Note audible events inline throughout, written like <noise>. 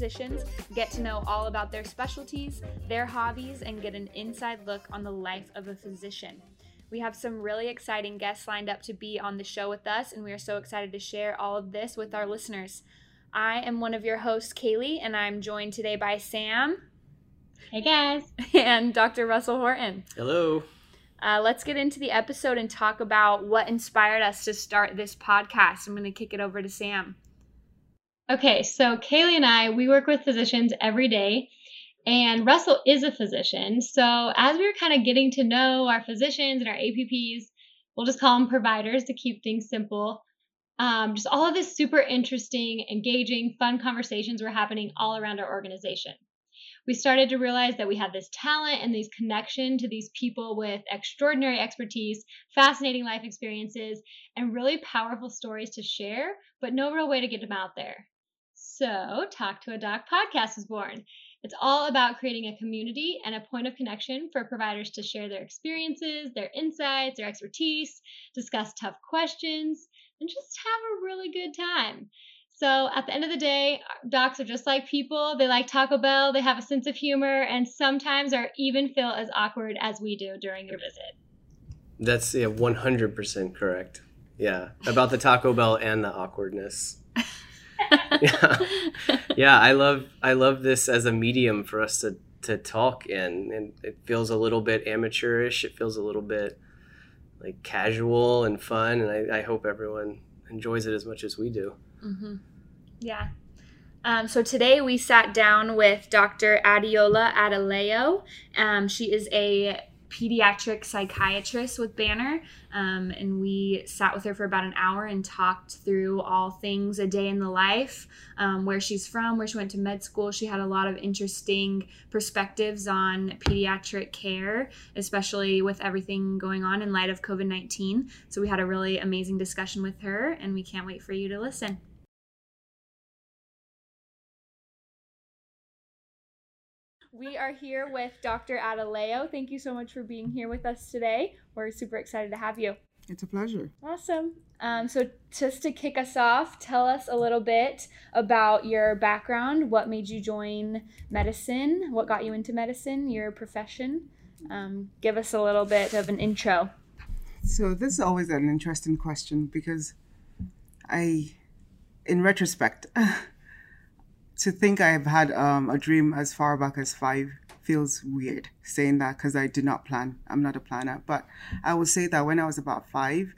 down with physicians, get to know all about their specialties, their hobbies, and get an inside look on the life of a physician. We have some really exciting guests lined up to be on the show with us, and we are so excited to share all of this with our listeners. I am one of your hosts, Kaylee, and I'm joined today by Sam. Hey guys. <laughs> And Dr. Russell Horton. Hello. Uh, let's get into the episode and talk about what inspired us to start this podcast. I'm going to kick it over to Sam. Okay, so Kaylee and I, we work with physicians every day, and Russell is a physician. So as we were kind of getting to know our physicians and our APPs, we'll just call them providers to keep things simple. Um, just all of this super interesting, engaging, fun conversations were happening all around our organization we started to realize that we had this talent and these connection to these people with extraordinary expertise, fascinating life experiences, and really powerful stories to share, but no real way to get them out there. So, Talk to a Doc podcast was born. It's all about creating a community and a point of connection for providers to share their experiences, their insights, their expertise, discuss tough questions, and just have a really good time. So at the end of the day, docs are just like people. They like Taco Bell, they have a sense of humor, and sometimes are even feel as awkward as we do during your visit. That's yeah, 100% correct. Yeah, about the Taco Bell and the awkwardness. <laughs> yeah. <laughs> yeah, I love I love this as a medium for us to to talk in, and it feels a little bit amateurish. It feels a little bit like casual and fun, and I, I hope everyone enjoys it as much as we do. Mm-hmm. Yeah. Um, so today we sat down with Dr. Adiola Adeleo. Um, she is a pediatric psychiatrist with Banner, um, and we sat with her for about an hour and talked through all things a day in the life, um, where she's from, where she went to med school. She had a lot of interesting perspectives on pediatric care, especially with everything going on in light of COVID 19. So we had a really amazing discussion with her, and we can't wait for you to listen. We are here with Dr. Adeleo. Thank you so much for being here with us today. We're super excited to have you. It's a pleasure. Awesome. Um, so, just to kick us off, tell us a little bit about your background. What made you join medicine? What got you into medicine? Your profession? Um, give us a little bit of an intro. So, this is always an interesting question because I, in retrospect, <laughs> to think I've had um, a dream as far back as five feels weird saying that because I did not plan. I'm not a planner. But I will say that when I was about five,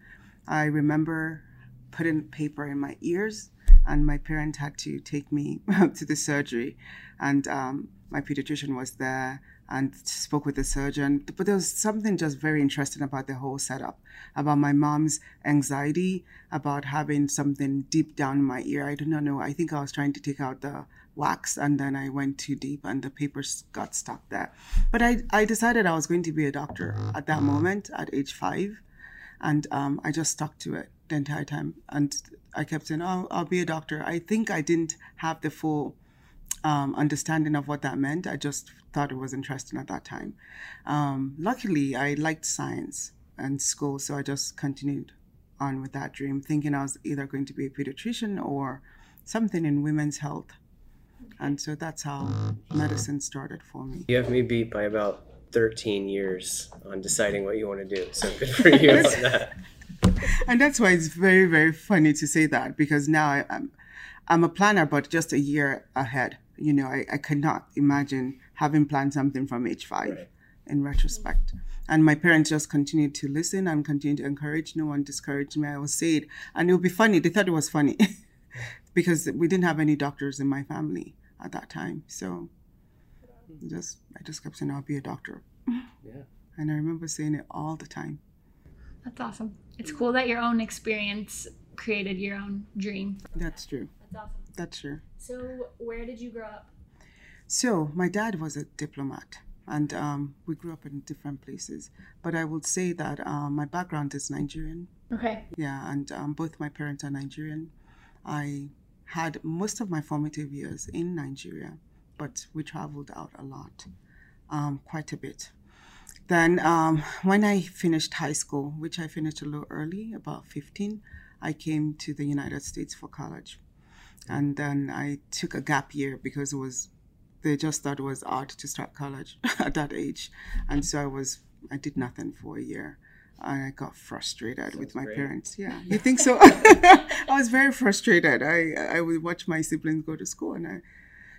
I remember putting paper in my ears, and my parent had to take me <laughs> to the surgery. And um, my pediatrician was there and spoke with the surgeon. But there was something just very interesting about the whole setup, about my mom's anxiety, about having something deep down in my ear. I do not know. I think I was trying to take out the wax and then I went too deep and the papers got stuck there. But I, I decided I was going to be a doctor at that moment at age five. And um, I just stuck to it the entire time. And I kept saying, oh, I'll be a doctor. I think I didn't have the full um, understanding of what that meant. I just thought it was interesting at that time. Um, luckily, I liked science and school, so I just continued on with that dream, thinking I was either going to be a pediatrician or something in women's health. And so that's how medicine started for me. You have me beat by about 13 years on deciding what you want to do. So good for <laughs> you on that. <laughs> And that's why it's very, very funny to say that because now I, I'm, I'm a planner, but just a year ahead. You know, I, I could not imagine having planned something from age five right. in retrospect. And my parents just continued to listen and continued to encourage. No one discouraged me. I would say it. And it would be funny. They thought it was funny <laughs> because we didn't have any doctors in my family at that time. So just I just kept saying I'll be a doctor. <laughs> Yeah. And I remember saying it all the time. That's awesome. It's cool that your own experience created your own dream. That's true. That's awesome. That's true. So, where did you grow up? So, my dad was a diplomat, and um, we grew up in different places. But I would say that um, my background is Nigerian. Okay. Yeah, and um, both my parents are Nigerian. I had most of my formative years in Nigeria, but we traveled out a lot, um, quite a bit. Then, um, when I finished high school, which I finished a little early, about 15, I came to the United States for college. and then I took a gap year because it was they just thought it was odd to start college <laughs> at that age, and so I was I did nothing for a year. I got frustrated with my great. parents. Yeah, you think so? <laughs> <laughs> I was very frustrated. I I would watch my siblings go to school, and I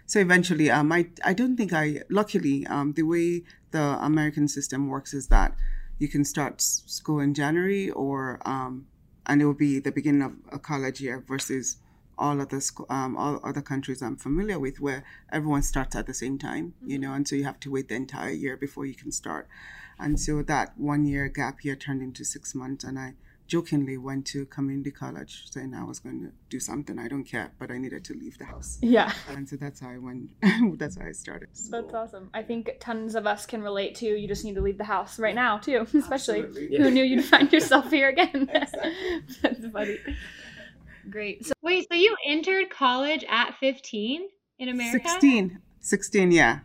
so eventually, um, I I don't think I luckily um the way the American system works is that you can start school in January or um and it will be the beginning of a college year versus all other sco- um, all other countries I'm familiar with where everyone starts at the same time, you know, and so you have to wait the entire year before you can start. And so that one year gap year turned into six months, and I jokingly went to community college saying I was going to do something. I don't care, but I needed to leave the house. Yeah. And so that's how I went. <laughs> that's how I started. So. That's awesome. I think tons of us can relate to you just need to leave the house right now too, <laughs> especially Absolutely. who knew you'd find yourself here again. <laughs> That's funny. Great. So Wait, so you entered college at 15 in America? 16. 16, yeah.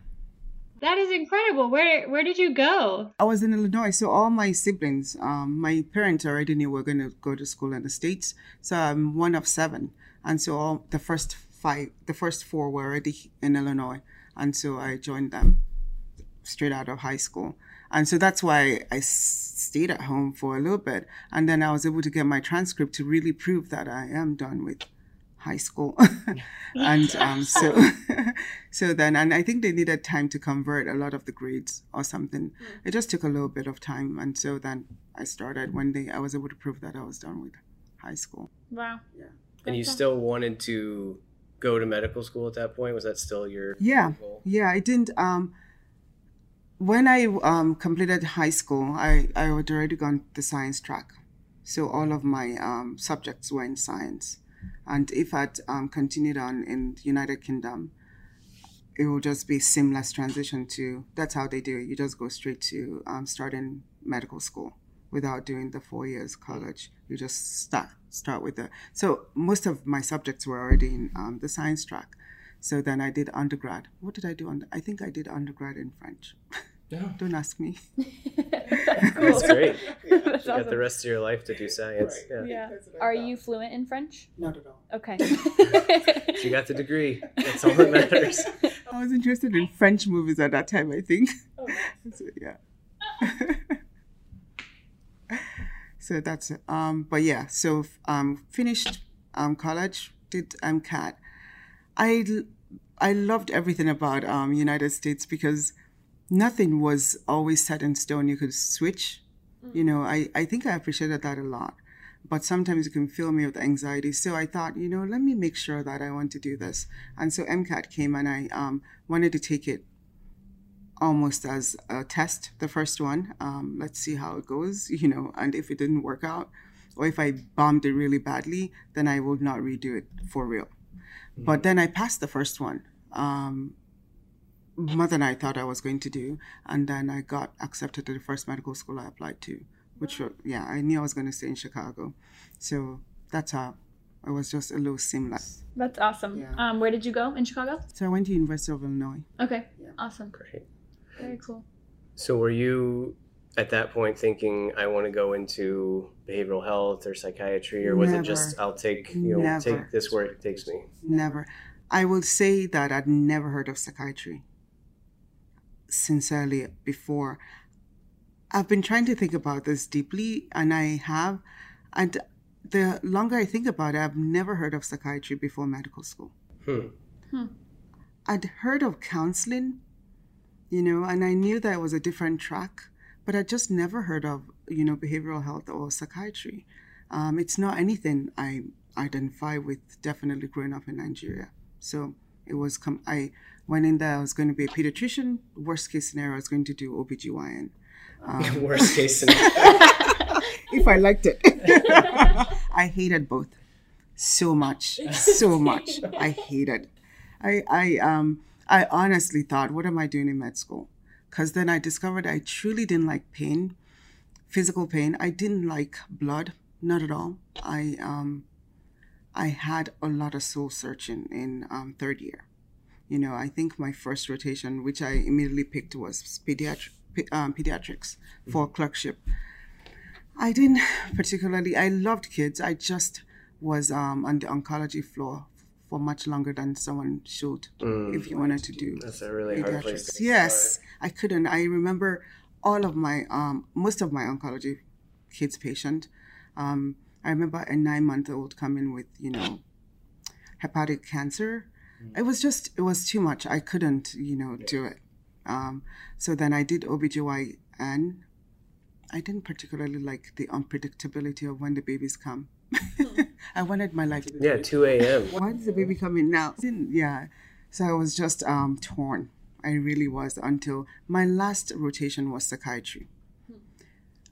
That is incredible. Where where did you go? I was in Illinois, so all my siblings, um, my parents already knew we are going to go to school in the States. So I'm one of seven. And so all the first five, the first four were already in Illinois. And so I joined them straight out of high school. And so that's why I stayed at home for a little bit. And then I was able to get my transcript to really prove that I am done with high school. <laughs> and um, so, <laughs> so then, and I think they needed time to convert a lot of the grades or something. It just took a little bit of time. And so then I started when they, I was able to prove that I was done with high school. wow. Yeah. And you still wanted to go to medical school at that point? Was that still your Yeah. goal? Yeah, I didn't. Um, when I um, completed high school, I, I had already gone the science track. So all of my um, subjects were in science. And if I'd um, continued on in the United Kingdom, it will just be seamless transition to that's how they do it. You just go straight to um, starting medical school without doing the four years college. You just start start with the. So most of my subjects were already in um, the science track. So then I did undergrad. What did I do? Under, I think I did undergrad in French. Yeah. <laughs> Don't ask me. <laughs> That's great. <laughs> That's You got the rest of your life to do science. Yeah. Yeah. Are you fluent in French? Not at all. Okay. You got the degree. That's all that matters. I was interested in French movies at that time. I think. Oh, So, yeah. so that's it. Um, but yeah, so um, finished um, college, did MCAT. I I loved everything about um, United States because nothing was always set in stone. You could switch. You know, I, I think I appreciated that a lot. But sometimes it can fill me with anxiety. So I thought, you know, let me make sure that I want to do this. And so MCAT came and I um, wanted to take it almost as a test, the first one. Um, let's see how it goes, <laughs> you know, and if it didn't work out, or if I bombed it really badly, then I would not redo it for real. But then I passed the first one. Um, more than I thought I was going to do. And then I got accepted to the first medical school I applied to, which, were, yeah, I knew I was going to stay in Chicago. So that's how it was just a little seamless. That's awesome. Yeah. Um, where did you go in Chicago? So I went to University of Illinois. Okay. yeah. Awesome. Great. Very cool. So were you at that point thinking I want to go into behavioral health or psychiatry or was Never. it just I'll take you know Never. take this where it takes me? Never. I will say that I'd never heard of psychiatry sincerely before. I've been trying to think about this deeply, and I have. And the longer I think about it, I've never heard of psychiatry before medical school. Hmm. I'd heard of counseling, you know, and I knew that it was a different track, but I just never heard of, you know, behavioral health or psychiatry. Um, it's not anything I identify with definitely growing up in Nigeria. So it was, com- I went in there, I was going to be a pediatrician. Worst case scenario, I was going to do OBGYN. Um, <laughs> Worst case scenario. <laughs> if I liked it. <laughs> I hated both so much, so much. I hated. I I um I honestly thought, what am I doing in med school? Because then I discovered I truly didn't like pain, physical pain. I didn't like blood, not at all. I um I had a lot of soul searching in um, third year. You know, I think my first rotation, which I immediately picked, was pediatric, um, pediatrics for clerkship. I didn't particularly. I loved kids. I just was um, on the oncology floor for much longer than someone should Mm. if you wanted to do That's a really hard place Yes, start. I couldn't. I remember all of my, um, most of my oncology kids patient. Um, I remember a nine month old coming with, you know, hepatic cancer. It was just, it was too much. I couldn't, you know, do it. Um, so then I did OBGYN. And I didn't particularly like the unpredictability of when the babies come. <laughs> I wanted my life to be Yeah, 2 a.m. why is the baby come in now? Yeah. So I was just um torn. I really was until my last rotation was psychiatry.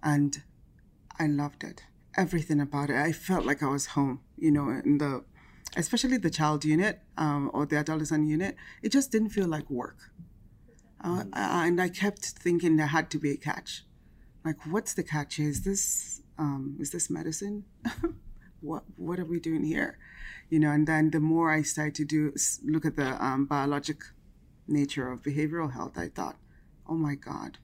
And I loved it. Everything about it. I felt like I was home, you know, in the especially the child unit um, or the adolescent unit. It just didn't feel like work. Uh, and I kept thinking there had to be a catch. Like, what's the catch? Is this um, is this medicine? <laughs> what what are we doing here? You know, and then the more I started to do look at the um, biologic nature of behavioral health, I thought, oh my God,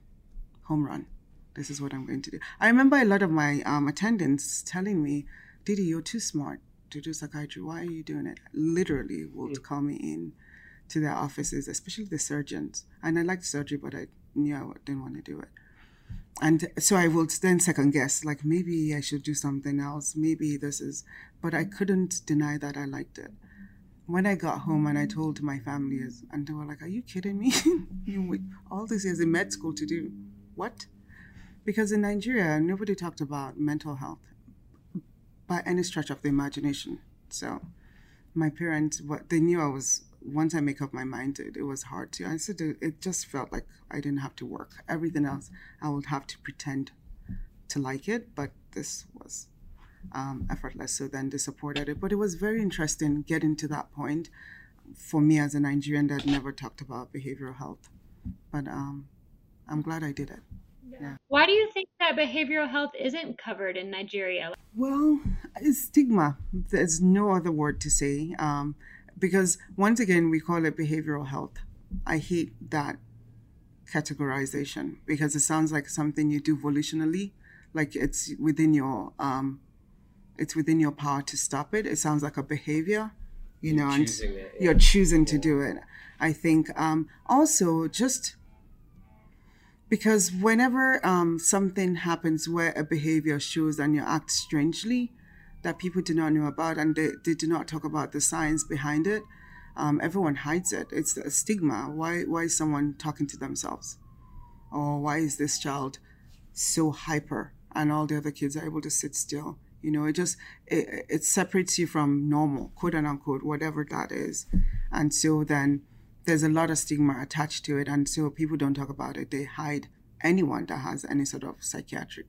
home run. This is what I'm going to do. I remember a lot of my um, attendants telling me, Didi, you're too smart to do psychiatry. Why are you doing it? Literally would call me in to their offices, especially the surgeons. And I liked surgery, but I knew I didn't want to do it. And so I would then second guess, like maybe I should do something else. Maybe this is, but I couldn't deny that I liked it. When I got home and I told my family, and they were like, "Are you kidding me? <laughs> you wait all these years in med school to do what?" Because in Nigeria, nobody talked about mental health by any stretch of the imagination. So my parents, what they knew I was. Once I make up my mind, it, it was hard to. I said it just felt like I didn't have to work. Everything else, I would have to pretend to like it, but this was um, effortless. So then they supported it. But it was very interesting getting to that point for me as a Nigerian that never talked about behavioral health. But um, I'm glad I did it. yeah. Why do you think that behavioral health isn't covered in Nigeria? Well, it's stigma. There's no other word to say. Um, because once again, we call it behavioral health. I hate that categorization because it sounds like something you do volitionally, like it's within your um, it's within your power to stop it. It sounds like a behavior, you know, and it, yeah. you're choosing to do it. I think um, also just because whenever um, something happens where a behavior shows and you act strangely that people do not know about and they, they do not talk about the science behind it um, everyone hides it it's a stigma why why is someone talking to themselves or why is this child so hyper and all the other kids are able to sit still you know it just it, it separates you from normal quote unquote whatever that is. And so then there's a lot of stigma attached to it. And so people don't talk about it. They hide anyone that has any sort of psychiatric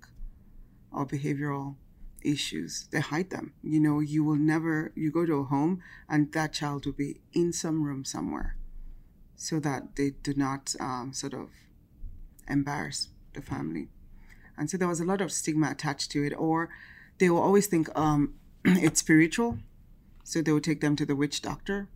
or behavioral issues. They hide them. You know you will never you go to a home and that child will be in some room somewhere so that they do not um, sort of embarrass the family. And so there was a lot of stigma attached to it. Or they will always think um, <clears throat> it's spiritual. So they will take them to the witch doctor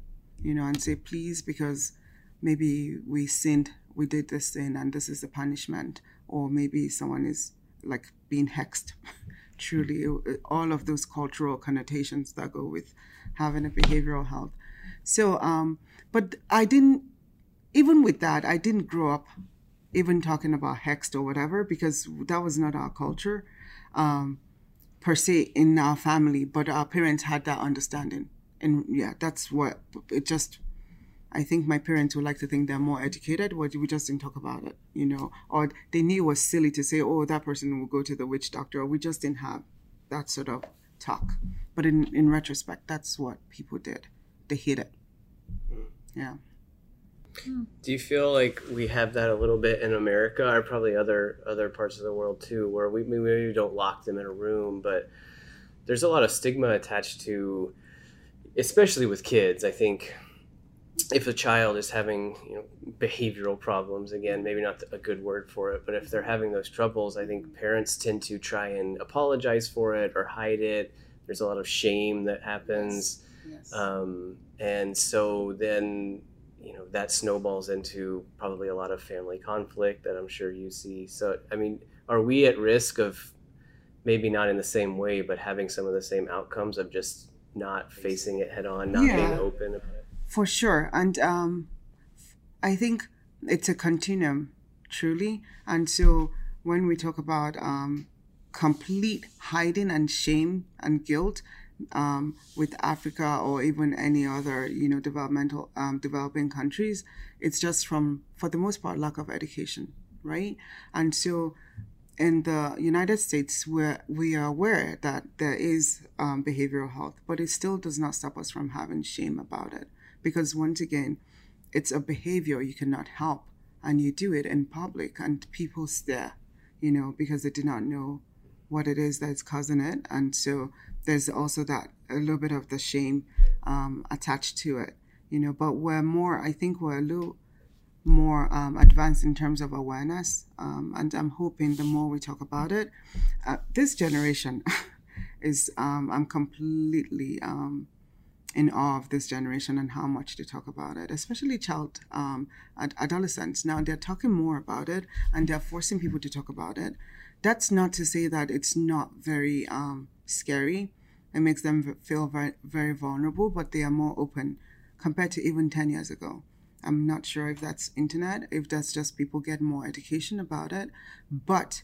you know and say please because maybe we sinned we did this sin and this is the punishment. Or maybe someone is like being hexed. <laughs> Truly all of those cultural connotations that go with having a behavioral health. So um but i didn't even with that i didn't grow up even talking about hexed or whatever because that was not our culture. Um per se in our family but our parents had that understanding and yeah that's what it just I think my parents would like to think they're more educated, but we just didn't talk about it, you know. Or they knew it was silly to say, oh, that person will go to the witch doctor. We just didn't have that sort of talk. But in, in retrospect, that's what people did. They hid it. Mm. Yeah. Do you feel like we have that a little bit in America, or probably other other parts of the world too, where we maybe don't lock them in a room, but there's a lot of stigma attached to, especially with kids. I think if a child is having you know behavioral problems, again, maybe not a good word for it, but if they're having those troubles, I think parents tend to try and apologize for it or hide it. There's a lot of shame that happens. Yes. Um, and so then, you know, that snowballs into probably a lot of family conflict that I'm sure you see. So, I mean, are we at risk of maybe not in the same way, but having some of the same outcomes of just not facing it head on, not Yeah. being open about it. For sure. And um, I think it's a continuum, truly. And so when we talk about um, complete hiding and shame and guilt um, with Africa or even any other, you know, developmental um, developing countries, it's just from, for the most part, lack of education, right? And so in the United States, where we are aware that there is um, behavioral health, but it still does not stop us from having shame about it. Because once again, it's a behavior you cannot help, and you do it in public, and people stare, you know, because they do not know what it is that's causing it. And so there's also that a little bit of the shame um, attached to it, you know. But we're more, I think we're a little more um, advanced in terms of awareness. Um, and I'm hoping the more we talk about it, uh, this generation <laughs> is, um, I'm completely um, in awe of this generation and how much they talk about it, especially child um, ad- adolescents. Now they're talking more about it and they're forcing people to talk about it. That's not to say that it's not very um, scary. It makes them feel very, very vulnerable, but they are more open compared to even 10 years ago. I'm not sure if that's internet, if that's just people get more education about it. But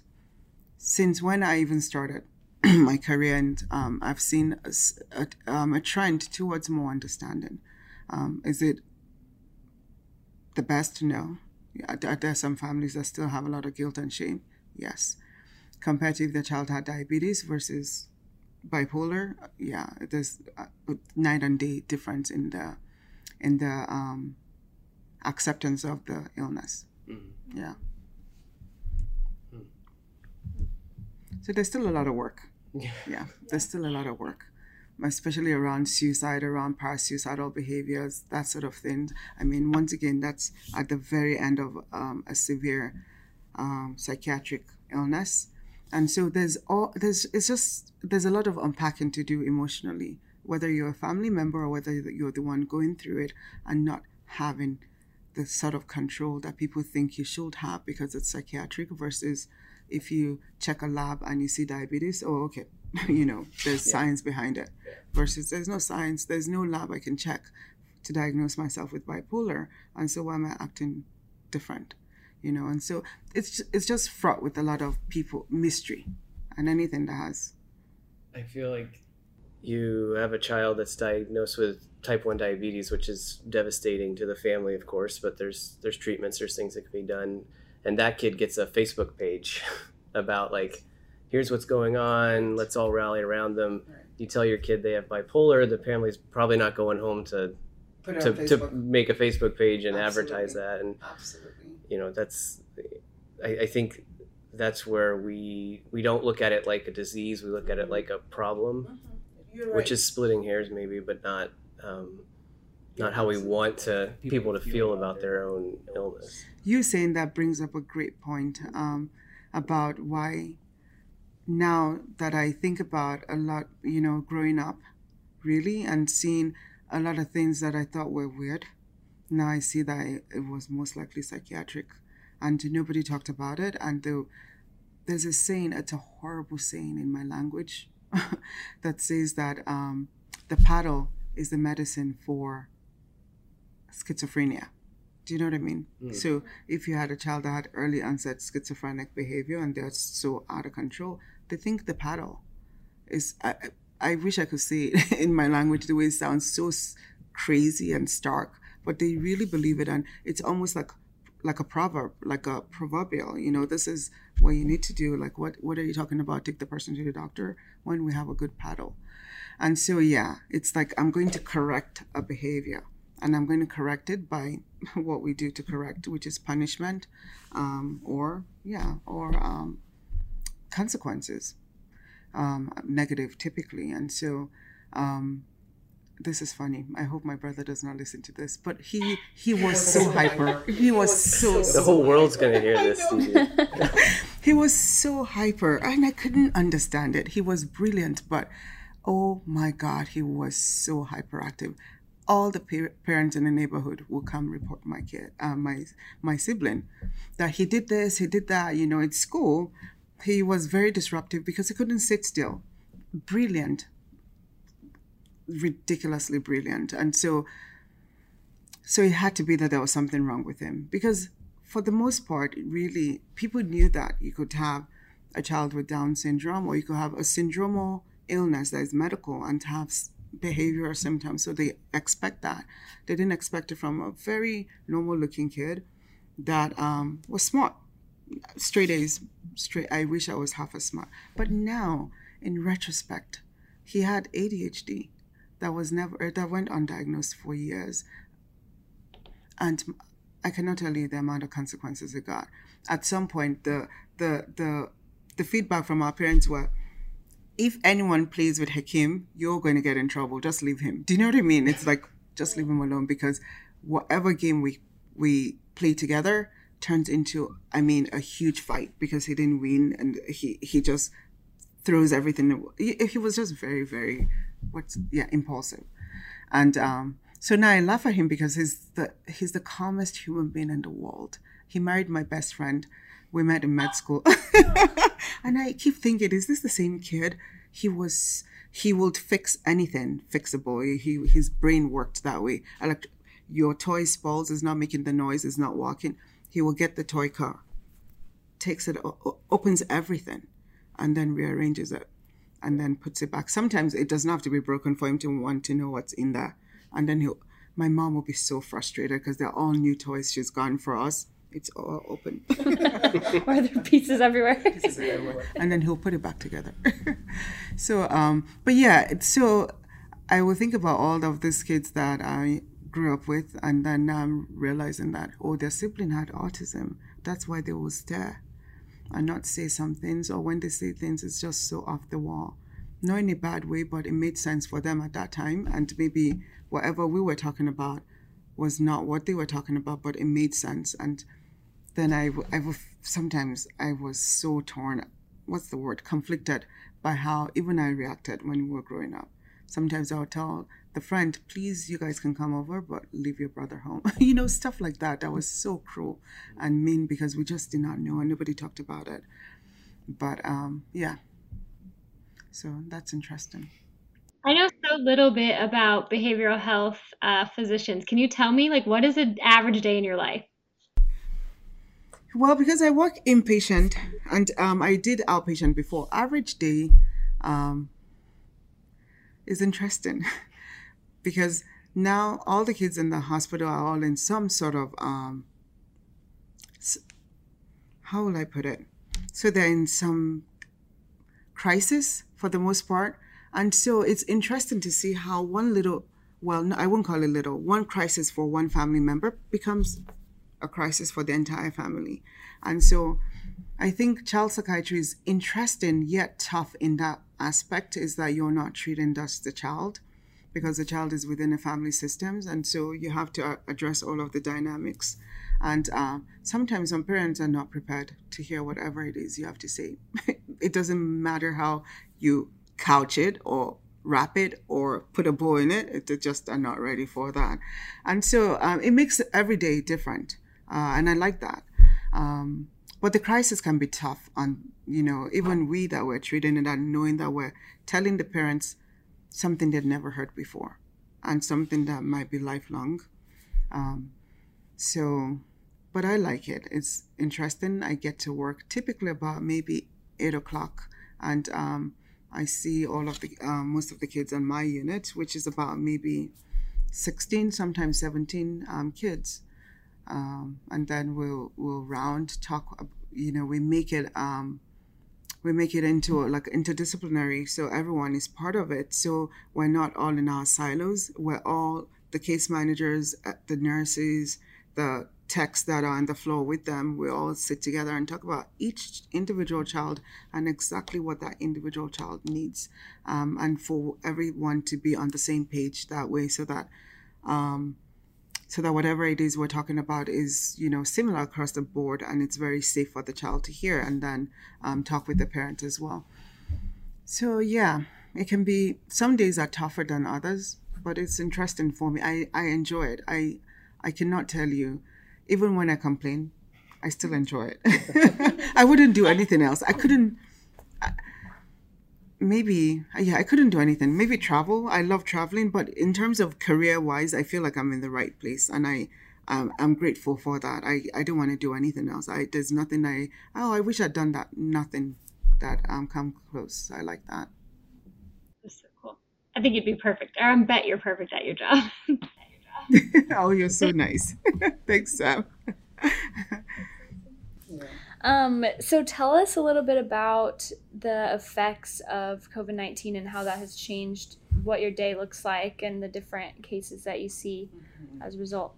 since when I even started <clears throat> my career, and um, I've seen a, a- um, a trend towards more understanding. Um, is it the best? No. Are there some families that still have a lot of guilt and shame? Yes. Compared to if the child had diabetes versus bipolar, yeah, there's a night and day difference in the in the um, acceptance of the illness. Mhm. Yeah. So there's still a lot of work. <laughs> Yeah, there's still a lot of work, especially around suicide, around parasuicidal behaviors, that sort of thing. I mean, once again, that's at the very end of um, a severe um, psychiatric illness, and so there's all there's it's just there's a lot of unpacking to do emotionally, whether you're a family member or whether you're the one going through it and not having the sort of control that people think you should have because it's psychiatric versus if you check a lab and you see diabetes, oh, okay, <laughs> you know, there's Yeah. science behind it. Versus there's no science, there's no lab I can check to diagnose myself with bipolar, and so why am I acting different? You know, and so it's it's just fraught with a lot of people mystery, and anything that has. I feel like you have a child that's diagnosed with type 1 diabetes which is devastating to the family of course but there's there's treatments there's things that can be done. And that kid gets a facebook page <laughs> about like here's what's going on let's all rally around them. You tell your kid they have bipolar the family's probably not going home to put to, to make a facebook page and advertise that and Absolutely. You know that's I, I think that's where we we don't look at it like a disease we look at it like a problem which is splitting hairs maybe but not um, not how we want to people to feel about their own illness. You saying that brings up a great point um, about why now that I think about a lot, you know, growing up, really, and seeing a lot of things that I thought were weird. Now I see that it, it was most likely psychiatric, and nobody talked about it. And the, there's a saying, it's a horrible saying in my language, <laughs> that says that um, the paddle is the medicine for schizophrenia. Do you know what I mean? Mm. So if you had a child that had early onset schizophrenic behavior and they're so out of control, they think the paddle is. I, I I wish I could say it <laughs> in my language the way it sounds so crazy and stark, but they really believe it, and it's almost like like a proverb, like a proverbial. You know, this is what you need to do. Like, what what are you talking about? Take the person to the doctor when we have a good paddle. And so, yeah, it's like I'm going to correct a behavior, and I'm going to correct it by <laughs> what we do to correct, which is punishment, um, or yeah, or um, consequences, um, negative typically. And so, um, this is funny. I hope my brother does not listen to this, but he he <laughs> was so hyper. He was so the whole world's gonna hear this <laughs> he was so hyper and I couldn't understand it. He was brilliant, but oh my God, he was so hyperactive. All the par- parents in the neighborhood will come report my kid, uh, my my sibling, that he did this, he did that. You know, at school, he was very disruptive because he couldn't sit still. Brilliant, ridiculously brilliant. And so, so it had to be that there was something wrong with him because for the most part, really, people knew that you could have a child with Down syndrome or you could have a syndromal illness that is medical and have behavioral symptoms. So they expect that. They didn't expect it from a very normal looking kid that um, was smart. Straight A's, straight. I wish I was half as smart. But now, in retrospect, he had ADHD that was never uh, that went undiagnosed for years, and I cannot tell you the amount of consequences it got. At some point, the the the the feedback from our parents were, if anyone plays with Hakim, you're going to get in trouble. Just leave him. Do you know what I mean? It's like just leave him alone because whatever game we we play together turns into, I mean, a huge fight because he didn't win and he he just throws everything. He, he was just very very, what's yeah, impulsive, and um, so now I laugh at him because he's the he's the calmest human being in the world. He married my best friend. We met in med school, <laughs> and I keep thinking, is this the same kid? He was he would fix anything fixable. He his brain worked that way. Elect- your toy spoils, is not making the noise, is not walking. He will get the toy car, takes it, opens everything, and then rearranges it, and then puts it back. Sometimes it doesn't have to be broken for him to want to know what's in there. And then he'll, my mom will be so frustrated because they're all new toys she's gotten for us. It's all open. <laughs> Are there pieces everywhere? <laughs> pieces everywhere. And then he'll put it back together. <laughs> so, um, but yeah, so I will think about all of these kids that I grew up with, and then now I'm realizing that, oh, their sibling had autism. That's why they will stare and not say some things, or when they say things, it's just so off the wall. Not in a bad way, but it made sense for them at that time, and maybe whatever we were talking about was not what they were talking about, but it made sense. And then I, I sometimes I was so torn, what's the word, conflicted by how even I reacted when we were growing up. Sometimes I would tell the friend, please, you guys can come over, but leave your brother home. <laughs> you know, stuff like that. That was so cruel and mean because we just did not know and nobody talked about it. But um, yeah, so that's interesting. I know so little bit about behavioral health uh, physicians. Can you tell me, like, what is an average day in your life? Well, because I work inpatient and um, I did outpatient before, average day um, is interesting <laughs> because now all the kids in the hospital are all in some sort of, um, how will I put it? So they're in some crisis for the most part and so it's interesting to see how one little, well, no, I won't call it little, one crisis for one family member becomes a crisis for the entire family. And so I think child psychiatry is interesting yet tough in that aspect is that you're not treating just the child because the child is within a family systems. And so you have to address all of the dynamics. And uh, sometimes some parents are not prepared to hear whatever it is you have to say. <laughs> it doesn't matter how you couch it or wrap it or put a bow in it. They just are not ready for that. And so um, it makes every day different. Uh, and I like that. Um, but the crisis can be tough on, you know, even we that we're treating it and knowing that we're telling the parents something they'd never heard before and something that might be lifelong. Um, so, but I like it. It's interesting. I get to work typically about maybe eight o'clock and um, I see all of the um, most of the kids on my unit, which is about maybe 16, sometimes 17 um, kids, um, and then we'll we'll round talk. You know, we make it um, we make it into like interdisciplinary, so everyone is part of it. So we're not all in our silos. We're all the case managers, uh, the nurses, the techs that are on the floor with them, we all sit together and talk about each individual child and exactly what that individual child needs, um, and for everyone to be on the same page that way, so that um, so that whatever it is we're talking about is you know similar across the board and it's very safe for the child to hear and then um, talk with the parent as well. So yeah, it can be some days are tougher than others, but it's interesting for me. I I enjoy it. I I cannot tell you even when I complain, I still enjoy it. <laughs> I wouldn't do anything else. I couldn't. I, maybe yeah i couldn't do anything. Maybe travel. I love traveling but in terms of career wise i feel like i'm in the right place and i um, i'm grateful for that. I i don't want to do anything else. I there's nothing i oh i wish i'd done that. Nothing that um come close. I like that. That's so cool. I think you'd be perfect. Or I bet you're perfect at your job. <laughs> oh you're so nice. <laughs> Thanks sam <laughs> Um, so tell us a little bit about the effects of COVID 19 and how that has changed what your day looks like and the different cases that you see as a result.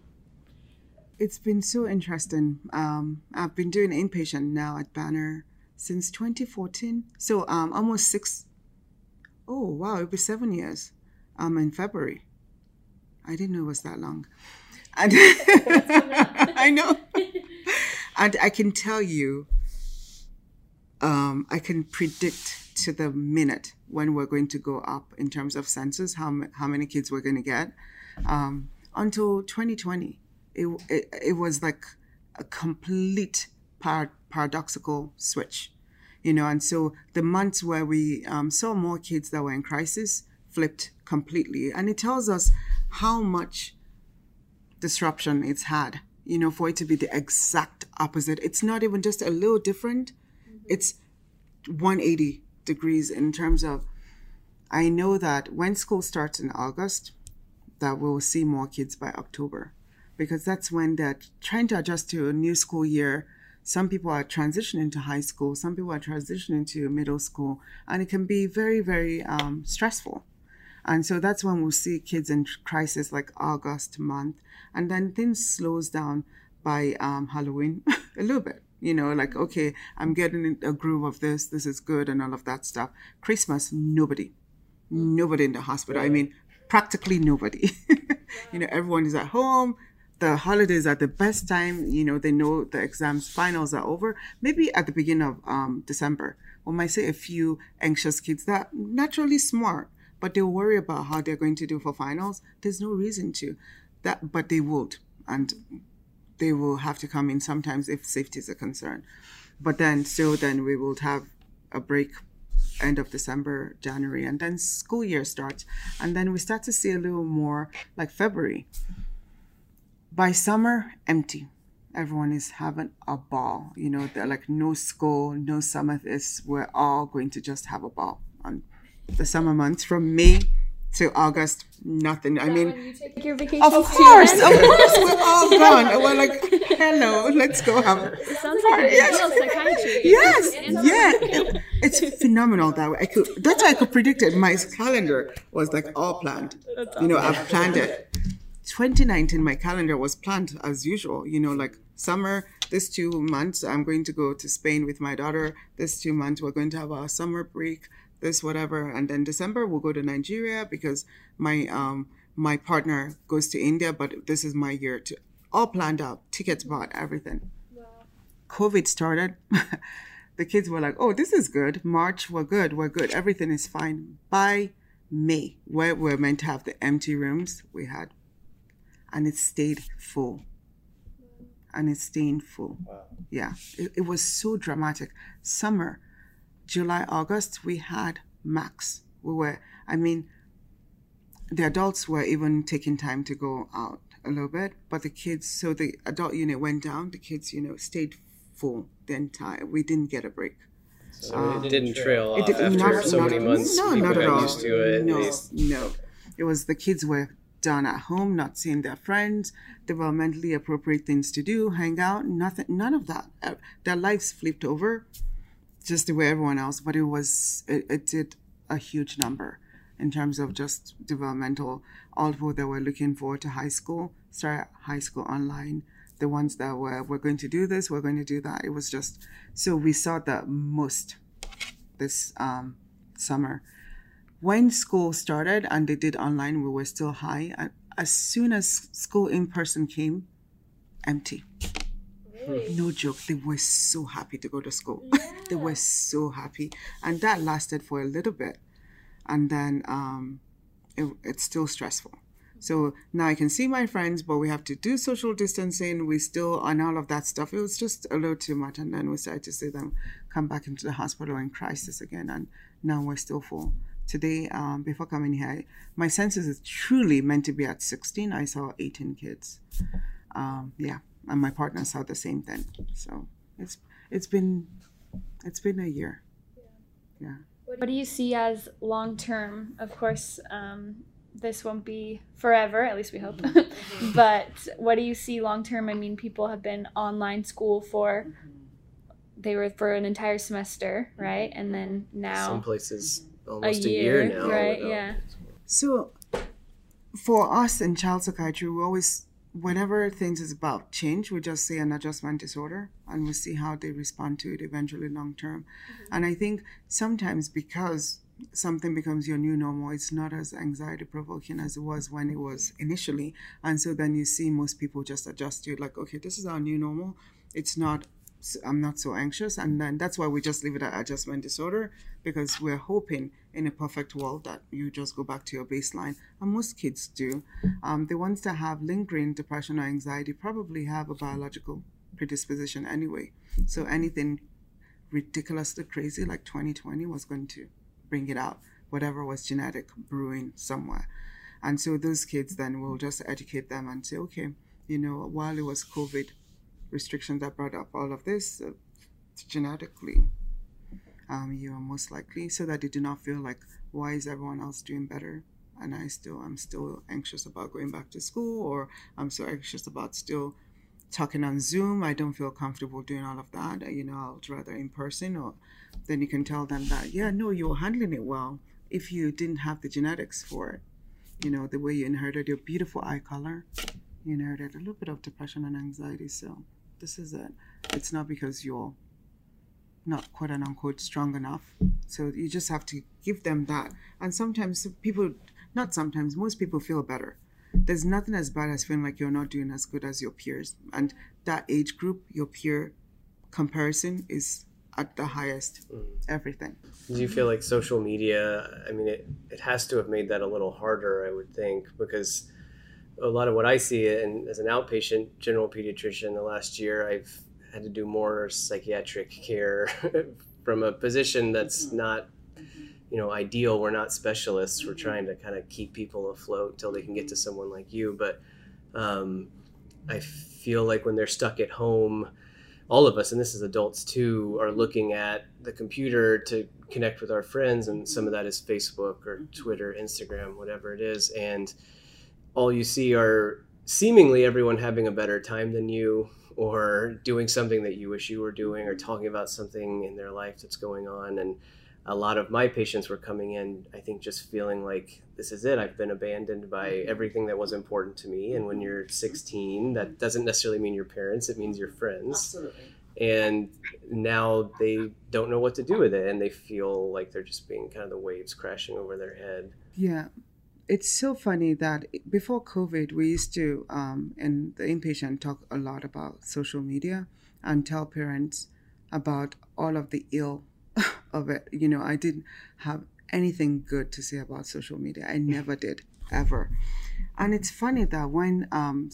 It's been so interesting. Um, I've been doing inpatient now at Banner since 2014. So um, almost six, oh wow, it'll be seven years um, in February. I didn't know it was that long. And <laughs> I know. <laughs> And I can tell you, um, I can predict to the minute when we're going to go up in terms of census, how, how many kids we're going to get. Um, until 2020, it, it, it was like a complete par- paradoxical switch, you know. And so the months where we um, saw more kids that were in crisis flipped completely. And it tells us how much disruption it's had you know for it to be the exact opposite. It's not even just a little different. It's 180 degrees in terms of i know that when school starts in august that we'll see more kids by october. Because that's when they're trying to adjust to a new school year. Some people are transitioning to high school some people are transitioning to middle school and it can be very very um, stressful and so that's when we'll see kids in crisis like August month. And then things slows down by um, Halloween <laughs> a little bit. You know, like, okay, I'm getting a groove of this, this is good, and all of that stuff. Christmas, nobody. Nobody in the hospital. I mean, practically nobody. <laughs> you know, everyone is at home. The holidays are the best time. You know, they know the exams, finals are over. Maybe at the beginning of um, December, we might see a few anxious kids that naturally smart but they'll worry about how they're going to do for finals. There's no reason to. That but they would. And they will have to come in sometimes if safety is a concern. But then still then we will have a break end of December, January, and then school year starts. And then we start to see a little more like February. By summer, empty. Everyone is having a ball. You know, they're like no school, no summer this. We're all going to just have a ball. And the summer months from May to August, nothing. I mean, you take your vacation. of course, of course, we're all <laughs> gone. And we're like, hello, let's go have. It sounds like an Yes. ideal psychiatry. Yes, yeah, It- it's phenomenal that way. I could. That's why I could predict it. My calendar was like all planned. You know, I've planned it. 2019, my calendar was planned as usual. You know, like summer. This two months, I'm going to go to Spain with my daughter. This two months, we're going to have our summer break. This whatever, and then December we'll go to Nigeria because my um my partner goes to India, but this is my year to all planned out, tickets bought, everything. COVID started. <laughs> the kids were like, "Oh, this is good. March, we're good. We're good. Everything is fine." By May, where we're meant to have the empty rooms, we had, and it stayed full. And it's staying full. Yeah, it, it was so dramatic. Summer, July, August, we had max. We were, I mean, the adults were even taking time to go out a little bit, but the kids, so the adult unit went down, the kids, you know, stayed full the entire, we didn't get a break. So it didn't trail It off did- after not- so not- many months. No, not at all. used to it. No, no. It was the kids were done at home, not seeing their friends, developmentally appropriate things to do, hang out, nothing, none of that. Uh, Their lives flipped over, just the way everyone else. But it was, it, it did a huge number in terms of just developmental. All people that were looking forward to high school start high school online. The ones that were, we're going to do this, we're going to do that. It was just, so we saw the most this um, summer. When school started and they did online, we were still high. As soon as school in person came, empty. No joke. They were so happy to go to school. <laughs> they were so happy. And that lasted for a little bit. And then um, it, it's still stressful. So now I can see my friends, but we have to do social distancing. We still on all of that stuff. It was just a little too much, and then we started to see them come back into the hospital in crisis again, and now we're still full. Today, um, before coming here, I, my census is truly meant to be at 16. I saw 18 kids. Um, yeah, and my partner saw the same thing. So it's it's been it's been a year. Yeah. What do you see as long term? Of course, um, this won't be forever, at least we hope. Mm-hmm. <laughs> but what do you see long term? I mean, people have been online school for mm-hmm. they were for an entire semester, mm-hmm. right? And then now Some places almost a year, year, now. right? without- Yeah. So, for us in child psychiatry, we always, whenever things is about change, we just say an adjustment disorder, and we see how they respond to it eventually long term. Mm-hmm. And I think sometimes because something becomes your new normal, it's not as anxiety provoking as it was when it was initially, and so then you see most people just adjust to it, like, okay, this is our new normal. It's not. I'm not so anxious, and then that's why we just leave it at adjustment disorder because we're hoping in a perfect world that you just go back to your baseline. And most kids do. Um, the ones that have lingering depression or anxiety probably have a biological predisposition anyway. So anything ridiculously crazy like 2020 was going to bring it out, whatever was genetic brewing somewhere. And so those kids then will just educate them and say, okay, you know, while it was COVID restrictions that brought up all of this, uh, genetically, um, you are most likely so that they do not feel like why is everyone else doing better? And i still i'm still anxious about going back to school or i'm so anxious about still talking on zoom. I don't feel comfortable doing all of that. You know i'd rather in person or then you can tell them that yeah no you're handling it well if you didn't have the genetics for it. You know the way you inherited your beautiful eye color you inherited a little bit of depression and anxiety so this is it it's not because you're not quote unquote strong enough. So you just have to give them that. And sometimes people, not sometimes, most people feel better. There's nothing as bad as feeling like you're not doing as good as your peers. And that age group, your peer comparison is at the highest. Mm. Everything. Do you feel like social media? I mean, it, it has to have made that a little harder, I would think, because a lot of what I see, and as an outpatient general pediatrician, the last year I've had to do more psychiatric care <laughs> from a position that's mm-hmm. not, mm-hmm. you know, ideal. We're not specialists. We're mm-hmm. trying to kind of keep people afloat until they can get to someone like you. But um, I feel like when they're stuck at home, all of us, and this is adults too, are looking at the computer to connect with our friends, and some of that is Facebook or Twitter, Instagram, whatever it is, and all you see are seemingly everyone having a better time than you or doing something that you wish you were doing or talking about something in their life that's going on. And a lot of my patients were coming in i think just feeling like this is it. I've been abandoned by everything that was important to me. And when you're 16 that doesn't necessarily mean your parents. It means your friends. Absolutely. and now they don't know what to do with it and they feel like they're just being kind of the waves crashing over their head. Yeah. It's so funny that before COVID, we used to, um, in the inpatient, talk a lot about social media and tell parents about all of the ill <laughs> of it. You know, I didn't have anything good to say about social media. I never did, ever. And it's funny that when um,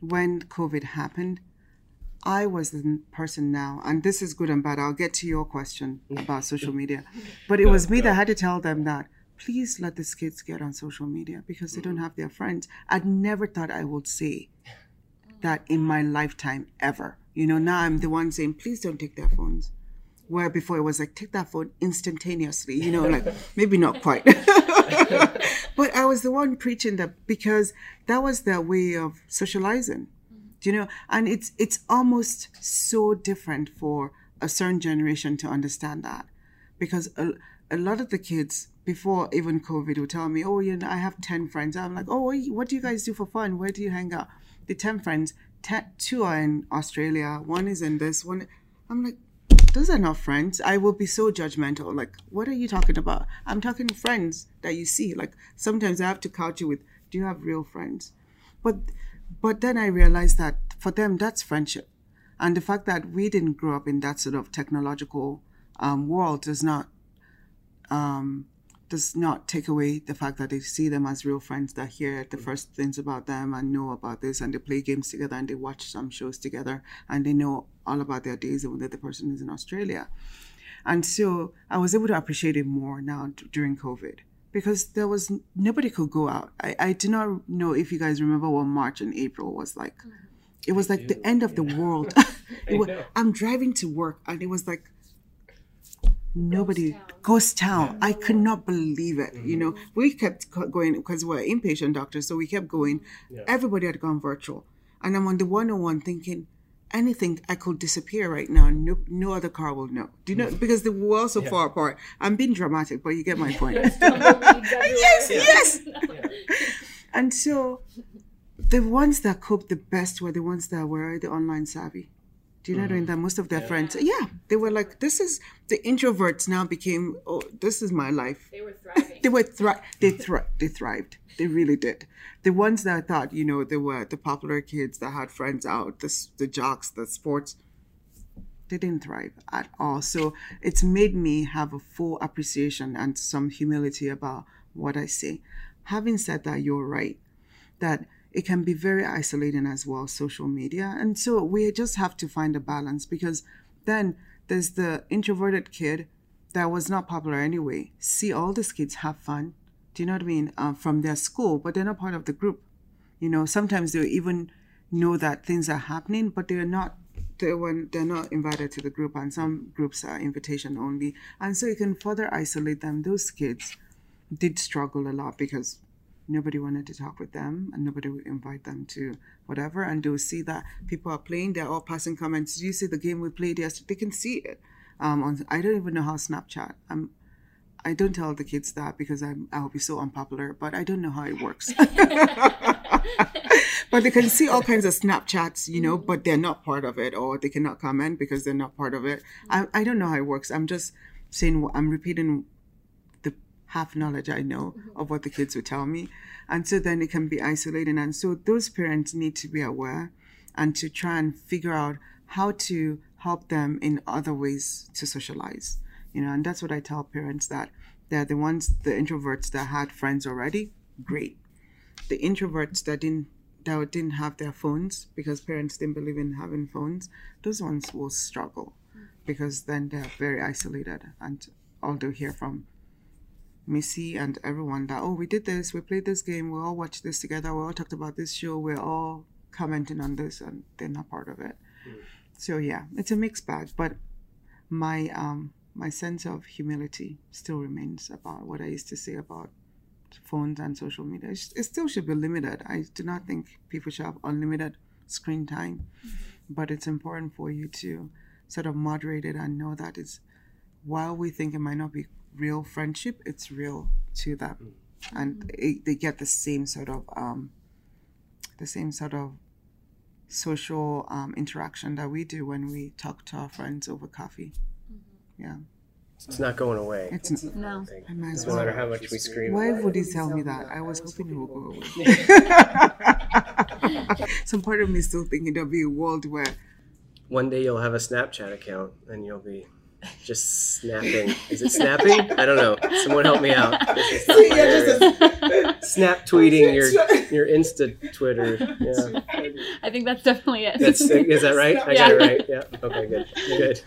when COVID happened, I was the person now, and this is good and bad. I'll get to your question <laughs> about social media, but it was me that had to tell them that please let these kids get on social media because they don't mm. have their friends. I'd never thought I would say <laughs> that in my lifetime ever. You know, now I'm the one saying, please don't take their phones. Where before it was like, take that phone instantaneously, you know, like <laughs> maybe not quite. <laughs> but I was the one preaching that because that was their way of socializing. Do you know? And it's it's almost so different for a certain generation to understand that. Because a, a lot of the kids before even COVID would tell me, oh, you know, I have 10 friends. I'm like, oh, what, do you guys do for fun? Where do you hang out? The 10 friends, ten, two are in Australia, one is in this, one. I'm like, those are not friends. I will be so judgmental. Like, what are you talking about? I'm talking friends that you see. Like, sometimes I have to couch you with, do you have real friends? But, but then I realized that for them, that's friendship. And the fact that we didn't grow up in that sort of technological um, world does not um, does not take away the fact that they see them as real friends that hear the first things about them and know about this and they play games together and they watch some shows together and they know all about their days even though the person is in Australia. And so I was able to appreciate it more now d- during COVID because there was nobody could go out. I, I do not know if you guys remember what March and April was like. Mm. It was like the end of the world. <laughs> It was- I'm driving to work and it was like nobody ghost town. i could not believe it you know. Mm-hmm. We kept going because we're inpatient doctors so we kept going. Everybody had gone virtual. And i'm on the 101 thinking anything i could disappear right now. No no other car will know. Do you know mm. because the were all so far apart. I'm being dramatic but you get my point. Yes. <laughs> Yes and so the ones that coped the best were the ones that were the online savvy do you know what I mean? Mm-hmm. That most of their friends, yeah, they were like, this is the introverts now became, oh, this is my life. They were thriving. <laughs> They were thri- they thri- they thrived. They really did. The ones that I thought, you know, they were the popular kids that had friends out, the the jocks, the sports, they didn't thrive at all. So it's made me have a full appreciation and some humility about what I say. Having said that, you're right that it can be very isolating as well, social media. And so we just have to find a balance because then there's the introverted kid that was not popular anyway. See all these kids have fun. Do you know what I mean? Uh, from their school, but they're not part of the group. You know, sometimes they even know that things are happening, but they're not. They when they're not invited to the group, and some groups are invitation only, and so you can further isolate them. Those kids did struggle a lot because nobody wanted to talk with them and nobody would invite them to whatever. And they'll see that people are playing they're all passing comments. Do you see the game we played yesterday? They can see it um on i don't even know how snapchat i'm i don't tell the kids that because i'm i'll be so unpopular but i don't know how it works. <laughs> But they can see all kinds of snapchats you know but they're not part of it or they cannot comment because they're not part of it. I, I don't know how it works. I'm just saying i'm repeating half knowledge I know of what the kids would tell me. And so then it can be isolating. And so those parents need to be aware and to try and figure out how to help them in other ways to socialize. You know, and that's what I tell parents that they're the ones, the introverts that had friends already, great. The introverts that didn't that didn't have their phones because parents didn't believe in having phones, those ones will struggle because then they're very isolated. And all they'll hear from Missy and everyone that, oh, we did this, we played this game, we all watched this together, we all talked about this show, we're all commenting on this, and they're not part of it. So yeah, it's a mixed bag, but my um my sense of humility still remains about what I used to say about phones and social media. It, it still should be limited. I do not think people should have unlimited screen time, but it's important for you to sort of moderate it and know that it's while we think it might not be real friendship, it's real to them, and it, they get the same sort of um, the same sort of social um, interaction that we do when we talk to our friends over coffee. Yeah, It's not going away. it's No. I might as No matter how much we scream. Why would he tell me that? I was hoping it would go away. <laughs> Some part of me is still thinking there'll be a world where One day you'll have a Snapchat account and you'll be just snapping. Is it snapping? I don't know. Someone help me out. <laughs> This is not my area. Snap tweeting your <laughs> your Insta Twitter. <laughs> Yeah. I think that's definitely it. That's is that right? I got it right. Yeah. Okay, good. Good.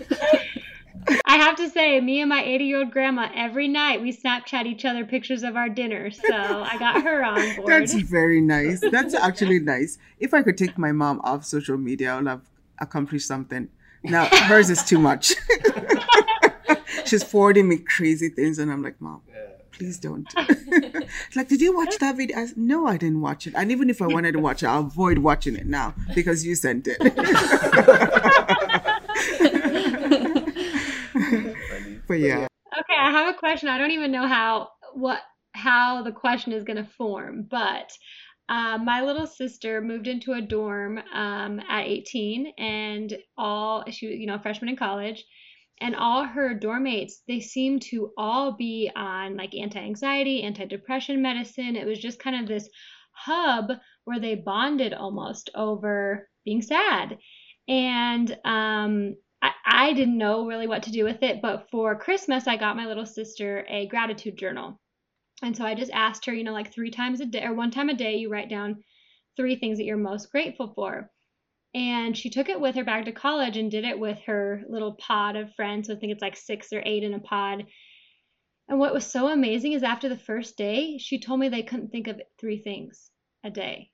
I have to say, me and my 80 year old grandma, every night we Snapchat each other pictures of our dinner. So I got her on board. That's very nice. That's actually nice. If I could take my mom off social media, I'll have accomplished something. Now hers is too much. <laughs> She's forwarding me crazy things, and I'm like, Mom, please don't. <laughs> Like, did you watch that video? I said, no, I didn't watch it. And even if I wanted to watch it, I'll avoid watching it now because you sent it. <laughs> but yeah, Okay, I have a question. I don't even know how what how the question is going to form, but um, my little sister moved into a dorm um, at 18, and all she was, you know, freshman in college, and all her dorm mates they seemed to all be on like anti-anxiety, anti-depression medicine. It was just kind of this hub where they bonded almost over being sad, and um, I, I didn't know really what to do with it, but for Christmas, I got my little sister a gratitude journal. And so I just asked her, you know, like three times a day or one time a day, you write down three things that you're most grateful for. And she took it with her back to college and did it with her little pod of friends. So I think it's like six or eight in a pod. And what was so amazing is after the first day, she told me they couldn't think of three things a day.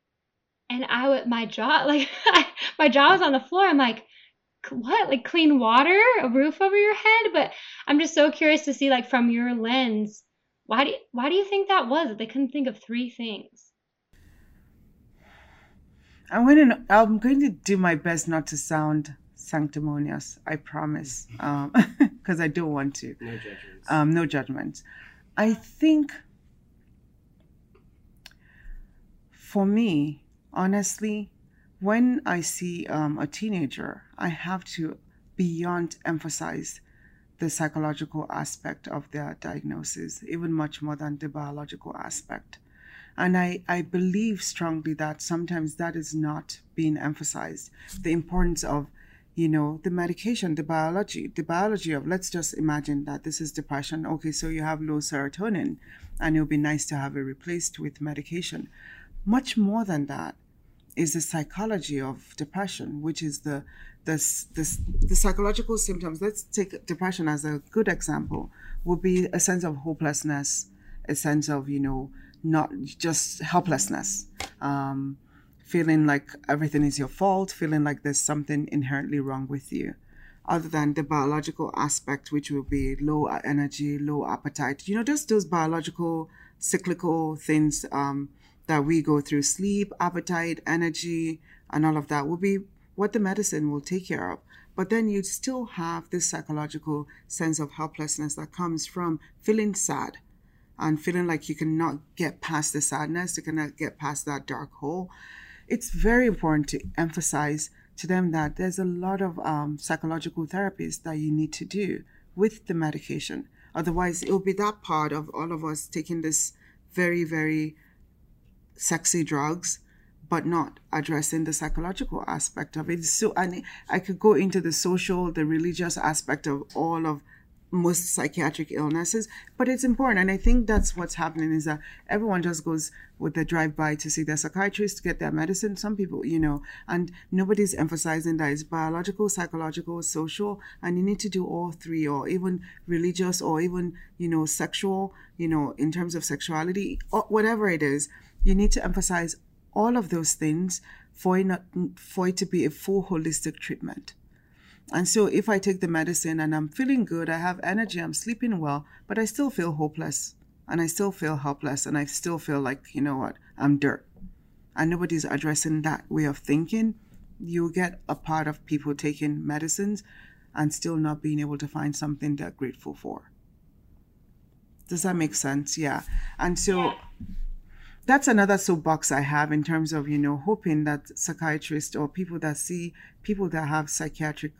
And I would, my jaw, <laughs> like, my jaw was on the floor. I'm like, what? Like clean water, a roof over your head? But I'm just so curious to see, like, from your lens, why do you, why do you think that was that they couldn't think of three things? I'm going to I'm going to do my best not to sound sanctimonious. I promise, because <laughs> um, <laughs> I don't want to. No judgments. Um, no judgments. I think for me, honestly, when I see um, a teenager, I have to beyond emphasize the psychological aspect of their diagnosis, even much more than the biological aspect. And I, I believe strongly that sometimes that is not being emphasized. The importance of, you know, the medication, the biology, the biology of, let's just imagine that this is depression. Okay, so you have low serotonin, and it would be nice to have it replaced with medication. Much more than that is the psychology of depression, which is the the, the, the psychological symptoms. Let's take depression as a good example. Would be a sense of hopelessness, a sense of you know not just helplessness, um, feeling like everything is your fault, feeling like there's something inherently wrong with you, other than the biological aspect, which will be low energy, low appetite. You know, just those biological, cyclical things um, that we go through sleep, appetite, energy, and all of that will be what the medicine will take care of. But then you still have this psychological sense of helplessness that comes from feeling sad, and feeling like you cannot get past the sadness, you cannot get past that dark hole, it's very important to emphasize to them that there's a lot of um, psychological therapies that you need to do with the medication. Otherwise, it will be that part of all of us taking this very, very sexy drugs, but not addressing the psychological aspect of it. So, and I could go into the social, the religious aspect of all of most psychiatric illnesses but it's important. And i think that's what's happening is that everyone just goes with the drive-by to see their psychiatrist to get their medicine. Some people you know and nobody's emphasizing that it's biological psychological social and you need to do all three or even religious or even you know sexual you know in terms of sexuality or whatever it is. You need to emphasize all of those things for it, not, for it to be a full holistic treatment and so if I take the medicine and I'm feeling good, I have energy, I'm sleeping well, but I still feel hopeless and I still feel helpless and I still feel like, you know what, I'm dirt. And nobody's addressing that way of thinking. You get a part of people taking medicines and still not being able to find something they're grateful for. Does that make sense? Yeah. And so yeah. that's another soapbox I have in terms of, you know, hoping that psychiatrists or people that see people that have psychiatric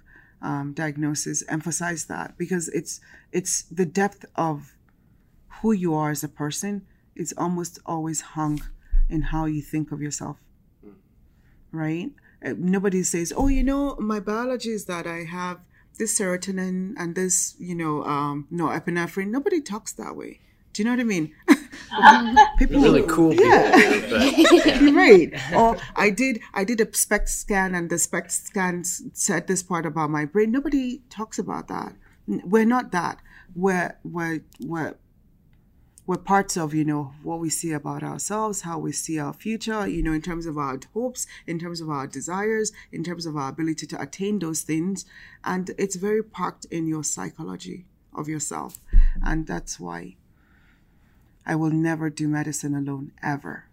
um, diagnosis emphasize that because it's it's the depth of who you are as a person is almost always hung in how you think of yourself right? Uh, nobody says oh you know my biology is that i have this serotonin and this you know um norepinephrine nobody talks that way. Do you know what i mean <laughs> people really cool people, <laughs> yeah. Right. Or I did I did a SPECT scan and the SPECT scan said this part about my brain. Nobody talks about that. We're not that. We're we're we're we're parts of you know what we see about ourselves how we see our future you know in terms of our hopes in terms of our desires in terms of our ability to attain those things and it's very parked in your psychology of yourself and that's why I will never do medicine alone, ever.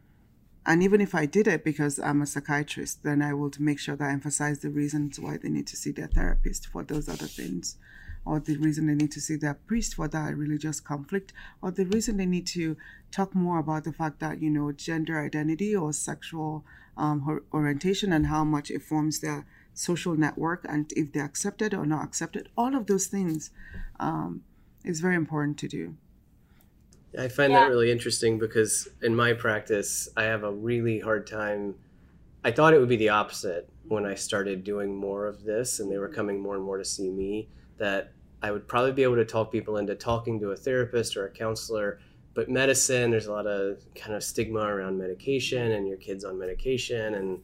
And even if I did it because I'm a psychiatrist, then I would make sure that I emphasize the reasons why they need to see their therapist for those other things, or the reason they need to see their priest for that religious conflict, or the reason they need to talk more about the fact that, you know, gender identity or sexual um, orientation and how much it forms their social network and if they're accepted or not accepted. All of those things um, is very important to do. I find yeah. that really interesting because in my practice, I have a really hard time. I thought it would be the opposite when I started doing more of this and they were coming more and more to see me, that I would probably be able to talk people into talking to a therapist or a counselor but medicine, there's a lot of kind of stigma around medication and your kids on medication and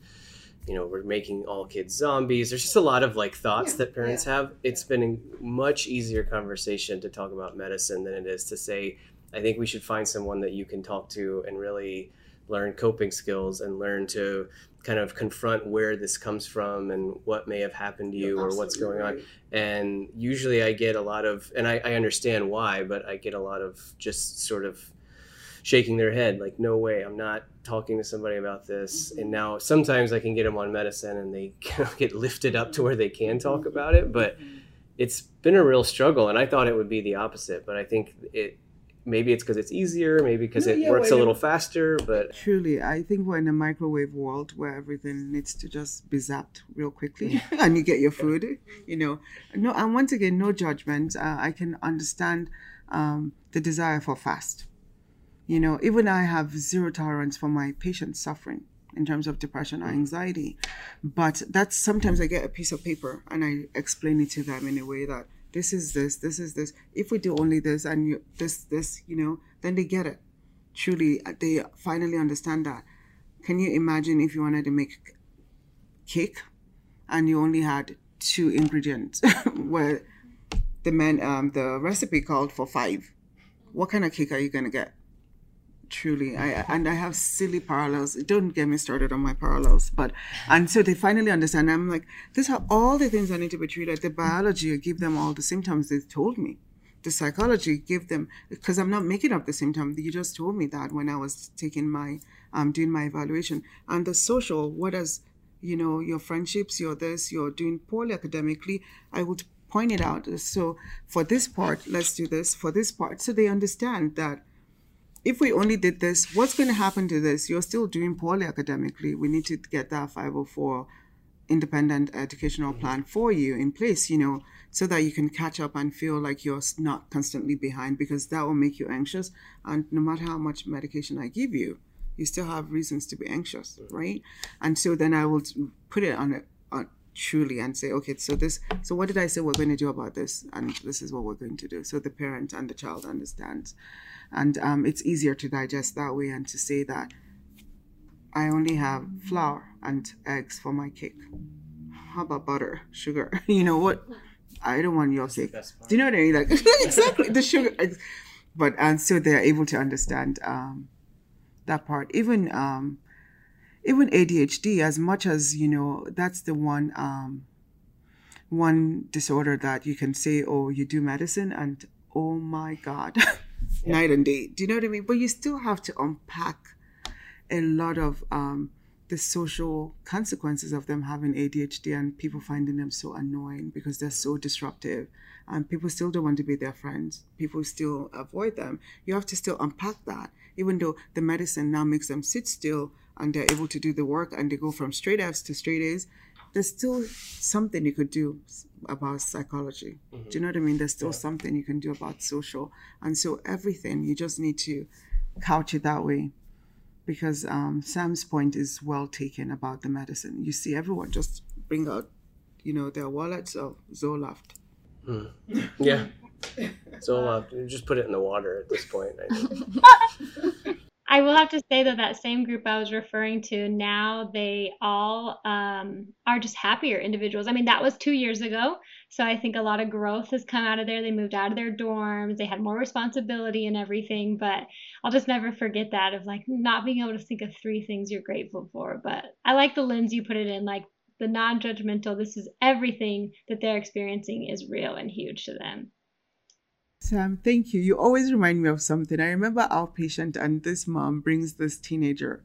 you know we're making all kids zombies there's just a lot of like thoughts Yeah, that parents yeah. have it's been a much easier conversation to talk about medicine than it is to say i think we should find someone that you can talk to and really learn coping skills and learn to kind of confront where this comes from and what may have happened to you or what's going on. and usually i get a lot of and I, I understand why but i get a lot of just sort of shaking their head like no way i'm not talking to somebody about this. And mm-hmm. now sometimes i can get them on medicine and they <laughs> get lifted up to where they can mm-hmm. talk about it but mm-hmm. it's been a real struggle and i thought it would be the opposite but i think it maybe it's because it's easier maybe because No, it yeah, works a little faster but Truly, I think we're in a microwave world where everything needs to just be zapped real quickly <laughs> and you get your food, you know. No, and once again, no judgment. Uh, I can understand um, the desire for fast. You know, even I have zero tolerance for my patients suffering in terms of depression or anxiety. But that's sometimes I get a piece of paper and I explain it to them in a way that this is this, this is this. If we do only this and you, this, this, you know, then they get it. Truly uh, they finally understand that. Can you imagine if you wanted to make cake and you only had two ingredients <laughs> where the man um, the recipe called for five? What kind of cake are you going to get truly i and i have silly parallels. Don't get me started on my parallels but and so they finally understand i'm like these are all the things i need to be treated. The biology give them all the symptoms they told me. The psychology give them because i'm not making up the symptom. You just told me that when i was taking my um doing my evaluation. And the social what does you know your friendships you're this you're doing poorly academically i would point it out. So for this part let's do this. For this part. So they understand that if we only did this, what's going to happen to this? You're still doing poorly academically. We need to get that 504 independent educational mm-hmm. plan for you in place, you know, so that you can catch up and feel like you're not constantly behind because that will make you anxious. And no matter how much medication I give you, you still have reasons to be anxious, mm-hmm. right? And so then I will put it on it on truly and say, okay, so this, so what did I say we're going to do about this? And this is what we're going to do. So the parent and the child understands and um, it's easier to digest that way and to say that I only have flour and eggs for my cake. How about butter, sugar? <laughs> You know what? I don't want your cake. Do you know what I mean? Like <laughs> exactly the sugar. But and so they're able to understand um, that part. Even um, even ADHD, as much as you know, that's the one um, one disorder that you can say, oh, you do medicine, and oh my god, <laughs> night and day. Do you know what I mean? But you still have to unpack a lot of um, the social consequences of them having ADHD and people finding them so annoying because they're so disruptive. And people still don't want to be their friends. People still avoid them. You have to still unpack that, even though the medicine now makes them sit still and they're able to do the work and they go from straight F's to straight A's. There's still something you could do about psychology. Do you know what I mean? There's still something you can do about social. And so everything, you just need to couch it that way because um, Sam's point is well taken about the medicine. You see, everyone just bring out, you know, their wallets of Zoloft. <laughs> yeah so uh, just put it in the water at this point <laughs> I will have to say that that same group I was referring to now they all um, are just happier individuals. I mean that was two years ago, so I think a lot of growth has come out of there. They moved out of their dorms, they had more responsibility and everything. But I'll just never forget that of like not being able to think of three things you're grateful for. But I like the lens you put it in, like the non-judgmental. This is everything that they're experiencing is real and huge to them. Sam, thank you. You always remind me of something. I remember our patient, and this mom brings this teenager.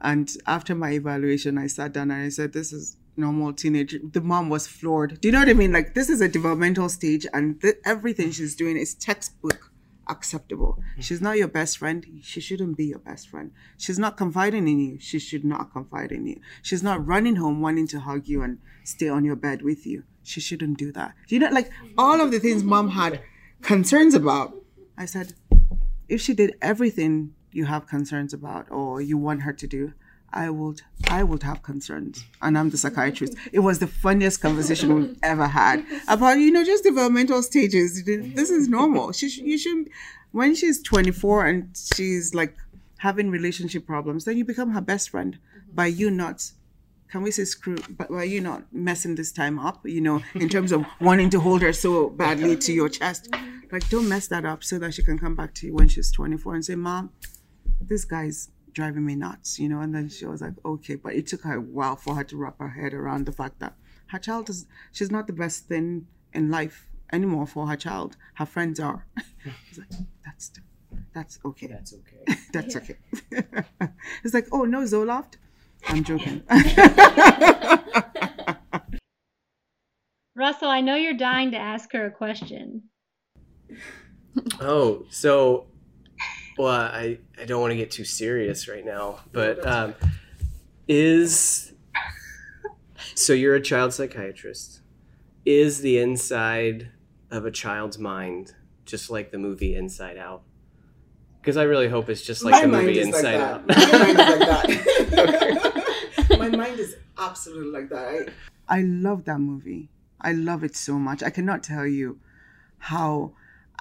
And after my evaluation, I sat down and I said, This is normal teenager. The mom was floored. Do you know what I mean? Like, this is a developmental stage, and th- everything she's doing is textbook acceptable. Mm-hmm. She's not your best friend. She shouldn't be your best friend. She's not confiding in you. She should not confide in you. She's not running home wanting to hug you and stay on your bed with you. She shouldn't do that. Do you know, like, all of the things mom had concerns about. I said, if she did everything you have concerns about or you want her to do, I would I would have concerns, and I'm the psychiatrist. It was the funniest conversation we've ever had about you know just developmental stages. This is normal. She sh- you should when she's 24 and she's like having relationship problems, then you become her best friend by you not. Can we say screw? But by you not messing this time up, you know, in terms of wanting to hold her so badly to your chest, like don't mess that up so that she can come back to you when she's 24 and say, "Mom, this guy's driving me nuts, you know. And then she was like, okay, but it took her a while for her to wrap her head around the fact that her child is, she's not the best thing in life anymore for her child. Her friends are. <laughs> She's like, that's, that's okay. That's okay. <laughs> that's okay. <laughs> it's like, oh no, Zoloft. I'm joking. <laughs> Russell, I know you're dying to ask her a question. Oh, so well, I, I don't want to get too serious right now, but um, is so you're a child psychiatrist. Is the inside of a child's mind just like the movie Inside Out? Because I really hope it's just like My the mind movie is like Inside that. Out. <laughs> <laughs> My mind is absolutely like that. I, I love that movie. I love it so much. I cannot tell you how.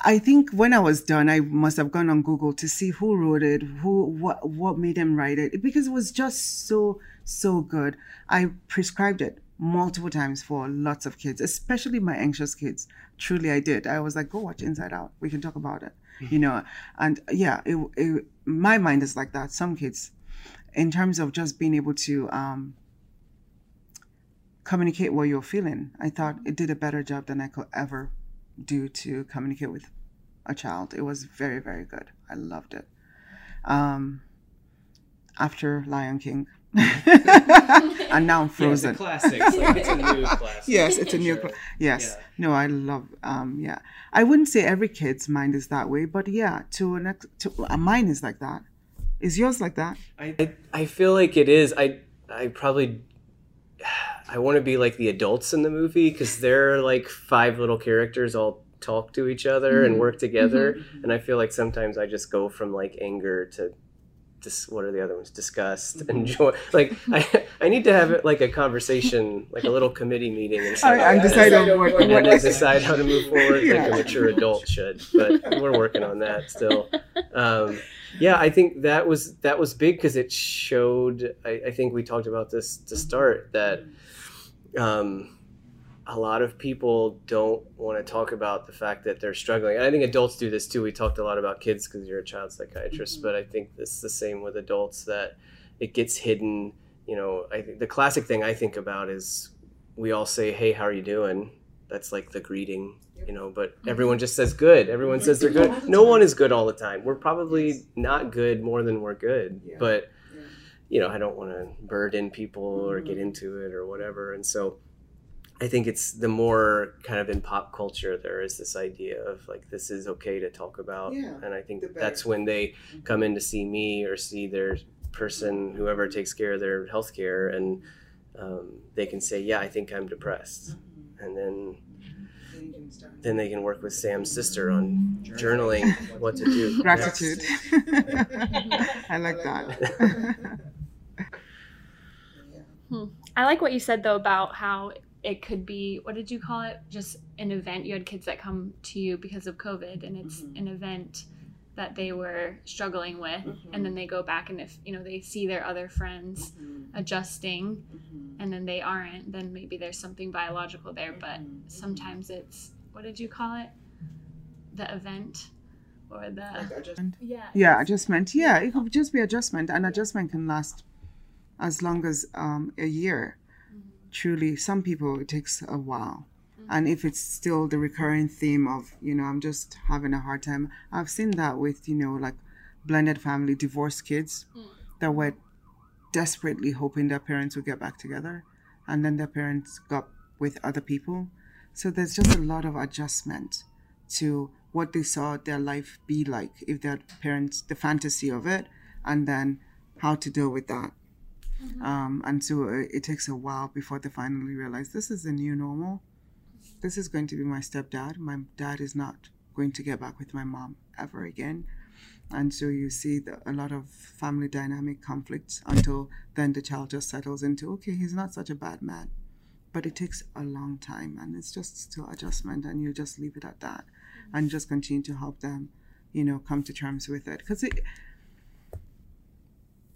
I think when I was done, I must have gone on Google to see who wrote it, who what what made him write it, because it was just so so good. I prescribed it multiple times for lots of kids, especially my anxious kids. Truly, I did. I was like, go watch Inside Out. We can talk about it, you know. And yeah, it, it, my mind is like that. Some kids, in terms of just being able to um, communicate what you're feeling, I thought it did a better job than I could ever do to communicate with a child. It was very, very good. I loved it. Um, after Lion King. <laughs> and now I'm frozen. classics. Like it's a new <laughs> classic. yes, it's a new. Sure. cl- Yes, Yeah. no, I love. Um, yeah, I wouldn't say every kid's mind is that way, but yeah, to an ex- to uh, mine is like that. Is yours like that? I, I I feel like it is. I I probably <sighs> I want to be like the adults in the movie because they're like five little characters all talk to each other and mm-hmm. work mm-hmm. together, mm-hmm. and I feel like sometimes I just go from like anger to. Dis, what are the other ones? Disgust and joy. <laughs> Like I, I need to have like a conversation, like a little committee meeting, and I, I decide on what, and what then decide how to move forward Yeah. like a mature adult should. But we're working on that still. <laughs> Um, yeah, I think that was that was big because it showed. I, I think we talked about this to start that um, a lot of people don't want to talk about the fact that they're struggling. And I think adults do this too. We talked a lot about kids because you're a child psychiatrist, but I think it's the same with adults that it gets hidden. You know, I think the classic thing I think about is we all say, "Hey, how are you doing?" That's like the greeting, you know. But everyone just says good. Everyone says they're good. No one is good all the time. We're probably not good more than we're good. Yeah. But you know, I don't want to burden people or get mm-hmm. into it or whatever. And so I think it's the more kind of in pop culture, there is this idea of like, this is okay to talk about. Yeah, and I think that's when they mm-hmm. come in to see me or see their person, whoever takes care of their health care, and um, they can say, yeah, I think I'm depressed. Mm-hmm. And then then they can work with Sam's sister on journaling what to do. <laughs> Gratitude. <laughs> I like that. <laughs> Hmm. I like what you said though about how it could be what did you call it? Just an event. You had kids that come to you because of COVID and it's an event that they were struggling with and then mm-hmm. they go back and if you know they see their other friends mm-hmm. adjusting mm-hmm. and then they aren't then maybe there's something biological there but sometimes it's what did you call it? The event or the yeah yeah, adjustment. Yeah, it could just be adjustment, and adjustment can last as long as um, a year. Truly, some people it takes a while. And if it's still the recurring theme of, you know, I'm just having a hard time, I've seen that with, you know, like blended family, divorced kids that were desperately hoping their parents would get back together. And then their parents got with other people. So there's just a lot of adjustment to what they saw their life be like if their parents, the fantasy of it, and then how to deal with that. Um, and so uh, it takes a while before they finally realize this is the new normal. This is going to be my stepdad. My dad is not going to get back with my mom ever again. And so you see the, a lot of family dynamic conflicts until then the child just settles into, okay, he's not such a bad man. But it takes a long time and it's just still adjustment and you just leave it at that and just continue to help them, you know, come to terms with it. Because it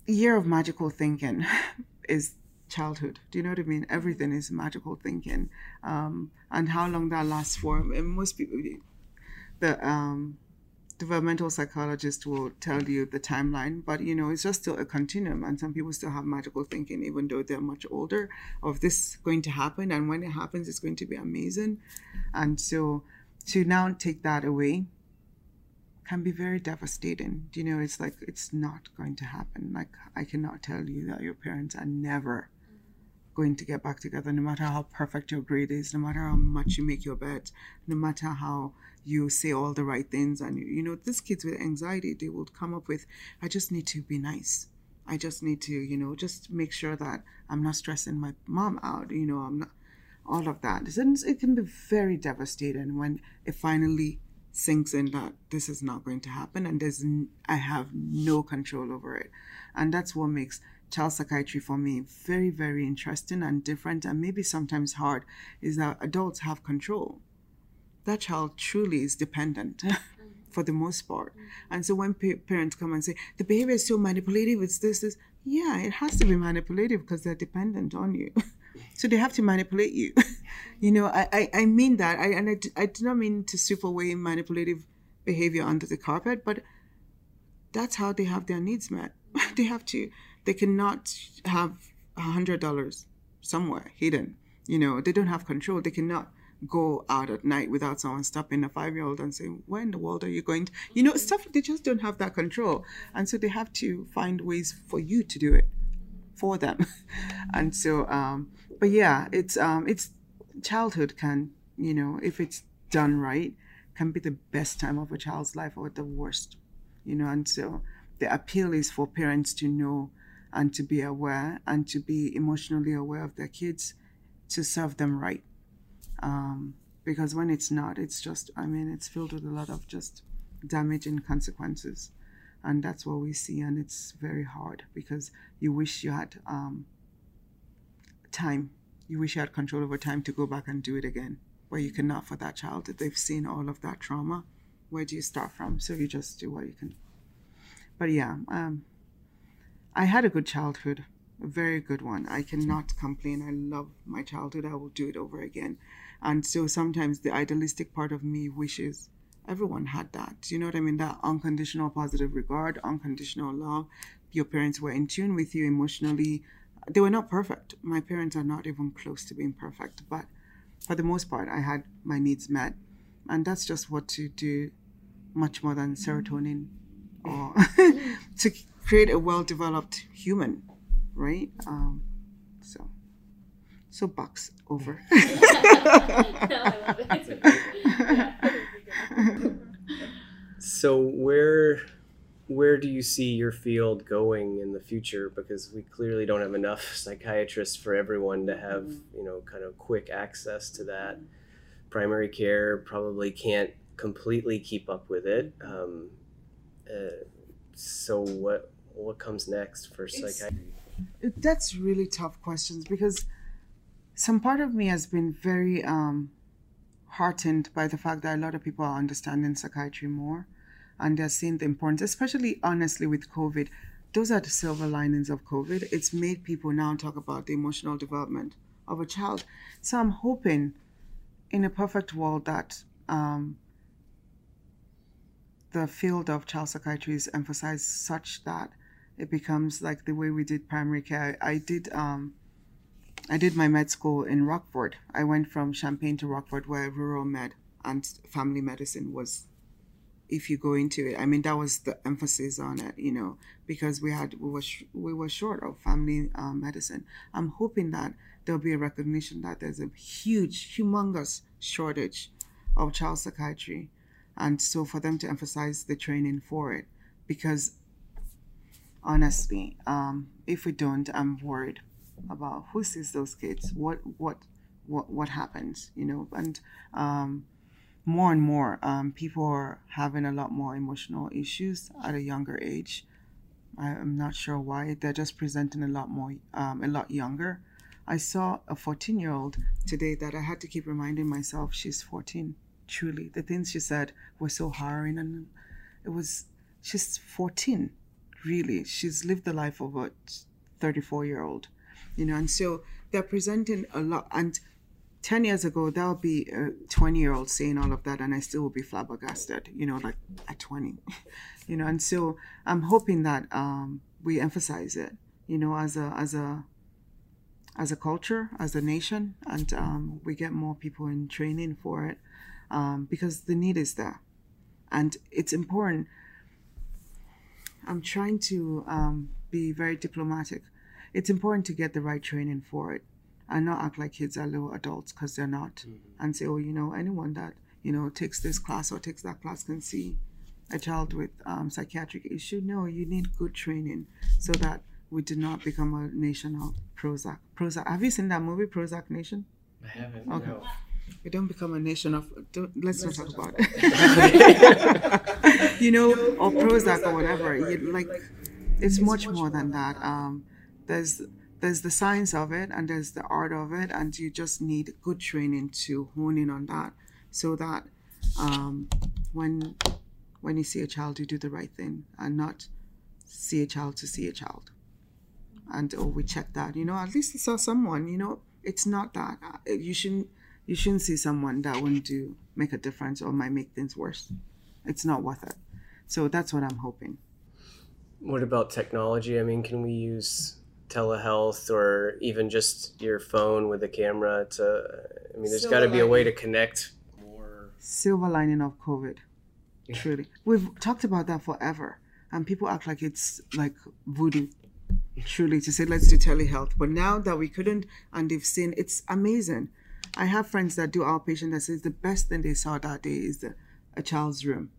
year of magical thinking <laughs> is childhood. Do you know what I mean? Everything is magical thinking. Um, and how long that lasts for, and most people, the um, developmental psychologist will tell you the timeline, but you know, it's just still a continuum. And some people still have magical thinking, even though they're much older, of this going to happen. And when it happens, it's going to be amazing. And so to now take that away can be very devastating. Do you know, it's like it's not going to happen. Like I cannot tell you that your parents are never going to get back together, no matter how perfect your grade is, no matter how much you make your bed, no matter how you say all the right things. And you know, these kids with anxiety, they will come up with, I just need to be nice. I just need to, you know, just make sure that I'm not stressing my mom out. You know, I'm not all of that. It can be very devastating when it finally sinks in that this is not going to happen and there's I have no control over it. And that's what makes child psychiatry for me very, very interesting and different and maybe sometimes hard is that adults have control. That child truly is dependent. <laughs> for the most part. And so when pa- parents come and say, the behavior is so manipulative, it's this, this, yeah, it has to be manipulative because they're dependent on you. <laughs> so they have to manipulate you. <laughs> you know, I, I, I mean that. I, and I, I do not mean to sweep away manipulative behavior under the carpet, but that's how they have their needs met. they have to, they cannot have a hundred dollars somewhere hidden. You know, they don't have control. They cannot go out at night without someone stopping a five year old and saying, Where in the world are you going? You know, stuff, they just don't have that control. And so they have to find ways for you to do it for them. <laughs> and so, um, but yeah, it's, um, it's childhood can, you know, if it's done right, can be the best time of a child's life or the worst, you know, and so the appeal is for parents to know and to be aware and to be emotionally aware of their kids to serve them right. Um, because when it's not, it's just, I mean, it's filled with a lot of just damaging consequences. And that's what we see. And it's very hard because you wish you had um, time. You wish you had control over time to go back and do it again. But you cannot for that child. They've seen all of that trauma, where do you start from? So you just do what you can. But yeah, um, I had a good childhood, a very good one. I cannot complain. I love my childhood. I will do it over again. And so sometimes the idealistic part of me wishes everyone had that. You know what I mean? That unconditional positive regard, unconditional love. Your parents were in tune with you emotionally. They were not perfect. My parents are not even close to being perfect, but for the most part, I had my needs met. And that's just what to do much more than serotonin or <laughs> to create a well developed human, right? Um, so, so box over. <laughs> so where where do you see your field going in the future because we clearly don't have enough psychiatrists for everyone to have you know kind of quick access to that primary care probably can't completely keep up with it um, uh, so what what comes next for psychiatry? That's really tough questions because some part of me has been very um, heartened by the fact that a lot of people are understanding psychiatry more and they're seeing the importance, especially honestly with COVID. Those are the silver linings of COVID. It's made people now talk about the emotional development of a child. So I'm hoping in a perfect world that um, the field of child psychiatry is emphasized such that it becomes like the way we did primary care. I, I did um, I did my med school in Rockford. I went from Champaign to Rockford, where rural med and family medicine was. If you go into it, I mean that was the emphasis on it, you know, because we had we were sh- we were short of family uh, medicine. I'm hoping that there'll be a recognition that there's a huge, humongous shortage of child psychiatry and so for them to emphasize the training for it because honestly um, if we don't i'm worried about who sees those kids what what what what happens you know and um, more and more um, people are having a lot more emotional issues at a younger age. I, am not sure why. They're just presenting a lot more, um, a lot younger. I saw a 14 year old today that I had to keep reminding myself she's 14. Truly, the things she said were so harrowing, and it was she's 14. Really, she's lived the life of a 34 year old, you know, and so they're presenting a lot. And 10 years ago, that would be a 20 year old saying all of that, and I still would be flabbergasted, you know, like at 20, <laughs> you know. And so I'm hoping that um, we emphasize it, you know, as a, as a, as a culture, as a nation, and um, we get more people in training for it um, because the need is there. And it's important. I'm trying to um, be very diplomatic. It's important to get the right training for it and not act like kids are little adults because they're not. Mm-hmm. And say, oh, you know, anyone that, you know, takes this class or takes that class can see a child with um, psychiatric issue. No, you need good training so that we do not become a nation of Prozac. Prozac. Have you seen that movie, Prozac Nation? I haven't. Okay. No. We don't become a nation of. let's, let's not talk about it. <laughs> you know, or Prozac or whatever. You, like, it's much more than that. Um, there's there's the science of it and there's the art of it, and you just need good training to hone in on that, so that um, when when you see a child, you do the right thing and not see a child to see a child and oh we check that you know at least you saw someone you know it's not that uh, you shouldn't you shouldn't see someone that wouldn't do make a difference or might make things worse. It's not worth it. So that's what i'm hoping. What about technology? I mean can we use telehealth or even just your phone with a camera to i mean there's got to be a way to connect. More silver lining of covid <laughs> truly. We've talked about that forever and people act like it's like voodoo truly to say let's do telehealth. But now that we couldn't and they've seen it's amazing i have friends that do outpatient that says the best thing they saw that day is the, a child's room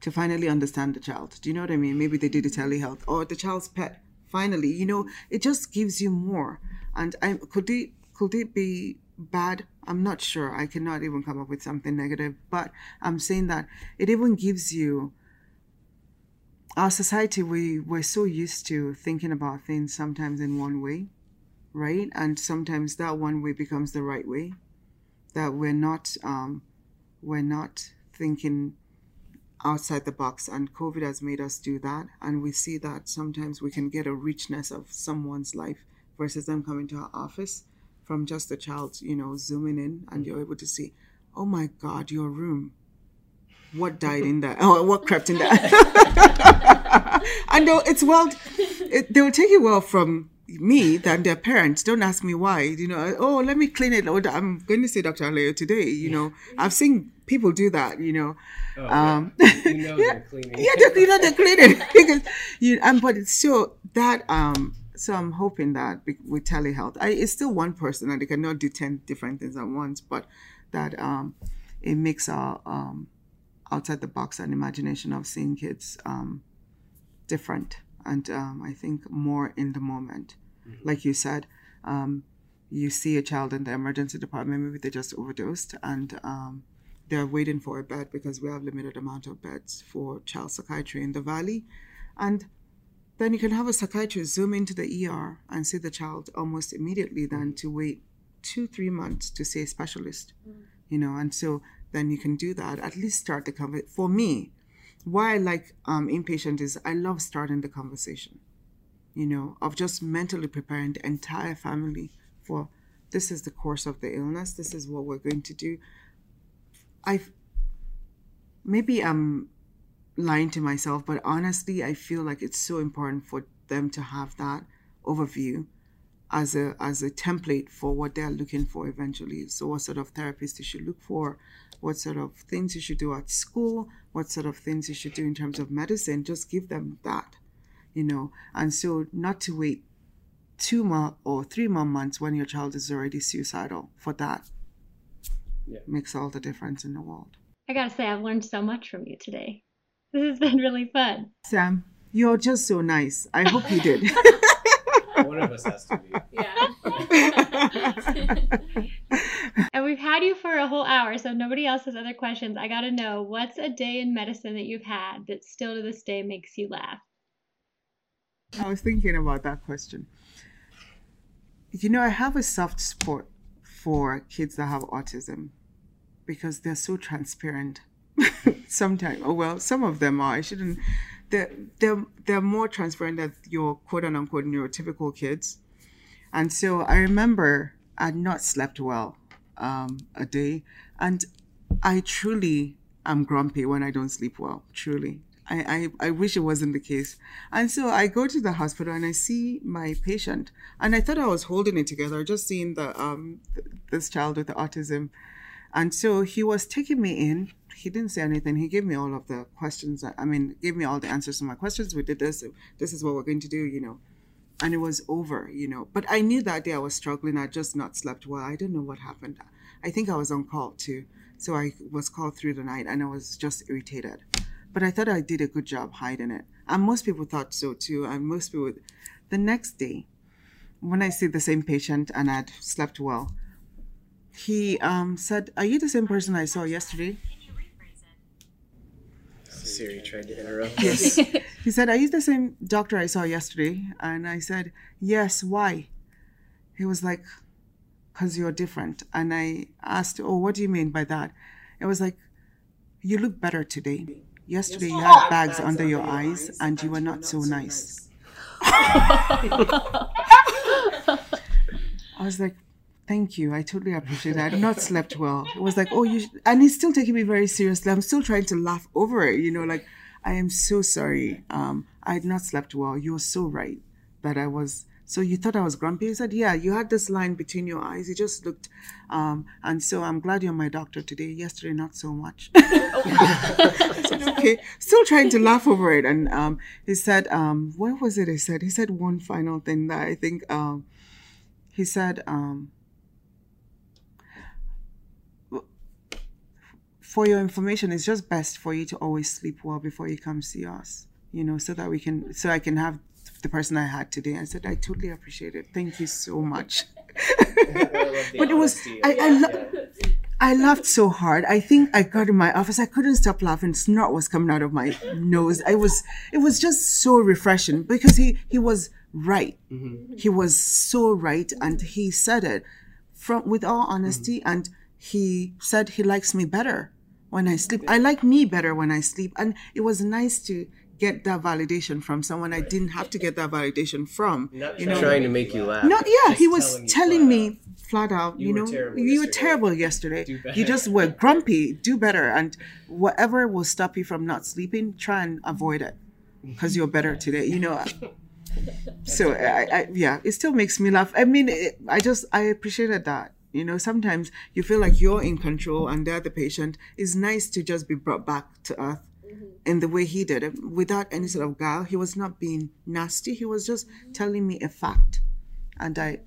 to finally understand the child. Do you know what i mean? Maybe they did a telehealth or the child's pet finally. You know it just gives you more. And I, could it could it be bad? I'm not sure. I cannot even come up with something negative. But i'm saying that it even gives you our society we we're so used to thinking about things sometimes in one way right? And sometimes that one way becomes the right way that we're not um, we're not thinking outside the box and covid has made us do that and we see that sometimes we can get a richness of someone's life versus them coming to our office from just a child you know zooming in and you're able to see oh my god your room. What died in there? Oh what crept in there? <laughs> And it's well, it, they'll take it well from me than their parents. Don't ask me why. You know, oh, let me clean it. I'm going to see Dr. Aleo today. You know, I've seen people do that. You know, oh, um, yeah. you know <laughs> yeah, they're cleaning. yeah, they, you know they're cleaning <laughs> because you. Um, but it's still that. Um, so I'm hoping that with telehealth, I, it's still one person and they cannot do ten different things at once. But that um, it makes our um, outside the box and imagination of seeing kids um, different and um, I think more in the moment. Mm-hmm. Like you said, um, you see a child in the emergency department, maybe they just overdosed and um, they're waiting for a bed because we have limited amount of beds for child psychiatry in the valley. And then you can have a psychiatrist zoom into the ER and see the child almost immediately than to wait two, three months to see a specialist. Mm. You know, and so then you can do that. At least start the conversation. For me, why I like um, inpatient is I love starting the conversation, you know, of just mentally preparing the entire family for this is the course of the illness, this is what we're going to do. I maybe I'm lying to myself, but honestly, I feel like it's so important for them to have that overview as a as a template for what they're looking for eventually. So what sort of therapist you should look for, what sort of things you should do at school, what sort of things you should do in terms of medicine. Just give them that, you know. And so not to wait two more or three more months when your child is already suicidal for that yeah. makes all the difference in the world. I gotta say, I've learned so much from you today. This has been really fun. Sam, you're just so nice. I hope you did. <laughs> One of us has to be. Yeah. and we've had you for a whole hour, so nobody else has other questions. I got to know what's a day in medicine that you've had that still to this day makes you laugh? I was thinking about that question. You know, I have a soft spot for kids that have autism because they're so transparent. <laughs> Sometimes, oh well, some of them are. I shouldn't. They're they're they're more transparent than your quote unquote neurotypical kids, and so I remember I'd not slept well um, a day, and I truly am grumpy when I don't sleep well. Truly, I, I, I wish it wasn't the case. And so I go to the hospital and I see my patient, and I thought I was holding it together, just seeing the um th- this child with the autism. And so he was taking me in. He didn't say anything. He gave me all of the questions. I mean, gave me all the answers to my questions. We did this. This is what we're going to do, you know. And it was over, you know. But I knew that day I was struggling. I just not slept well. I didn't know what happened. I think I was on call too. So I was called through the night and I was just irritated but I thought I did a good job hiding it. And most people thought so too. And most people, the next day, when I see the same patient and I'd slept well, he um, said, Are you the same person I saw yesterday? Siri tried to interrupt. Yes. <laughs> he said, Are you the same doctor I saw yesterday? And I said, Yes, why? He was like, Because you're different. And I asked, Oh, what do you mean by that? It was like, You look better today. Yesterday you had bags under your eyes and you were not so nice. <laughs> I was like, thank you. I totally appreciate that. I had not slept well. It was like, oh, you, and he's still taking me very seriously. I'm still trying to laugh over it. You know, like, I am so sorry. Um, I had not slept well. You were so right that I was. So you thought I was grumpy? He said, yeah, you had this line between your eyes. It just looked, um, and so I'm glad you're my doctor today. Yesterday, not so much. <laughs> Said, okay. Still trying to laugh over it. And um, he said, um, what was it he said? He said one final thing that I think, um, he said, um, for your information, it's just best for you to always sleep well before you come see us, you know, so that we can, so I can have the person I had today. I said, I totally appreciate it. Thank you so much. <laughs> but it was, I, I, lo- I laughed so hard. I think I got in my office. I couldn't stop laughing. Snot was coming out of my nose. I was, it was just so refreshing because he, he was right. Mm-hmm. He was so right. And he said it from, with all honesty. Mm-hmm. And he said he likes me better when I sleep. I like me better when I sleep. And it was nice to get that validation from someone I didn't have to get that validation from. Not you know, trying to make you laugh. Not yeah, he was telling, telling me flat out, you, you know, you were terrible yesterday. You just were grumpy. Do better, and whatever will stop you from not sleeping, try and avoid it, because you're better today. You know. <laughs> so I, I, yeah, it still makes me laugh. I mean, it, I just I appreciated that. You know, sometimes you feel like you're in control and they're the patient. It's nice to just be brought back to earth mm-hmm. in the way he did it without any sort of guile. He was not being nasty. He was just mm-hmm. telling me a fact. And I.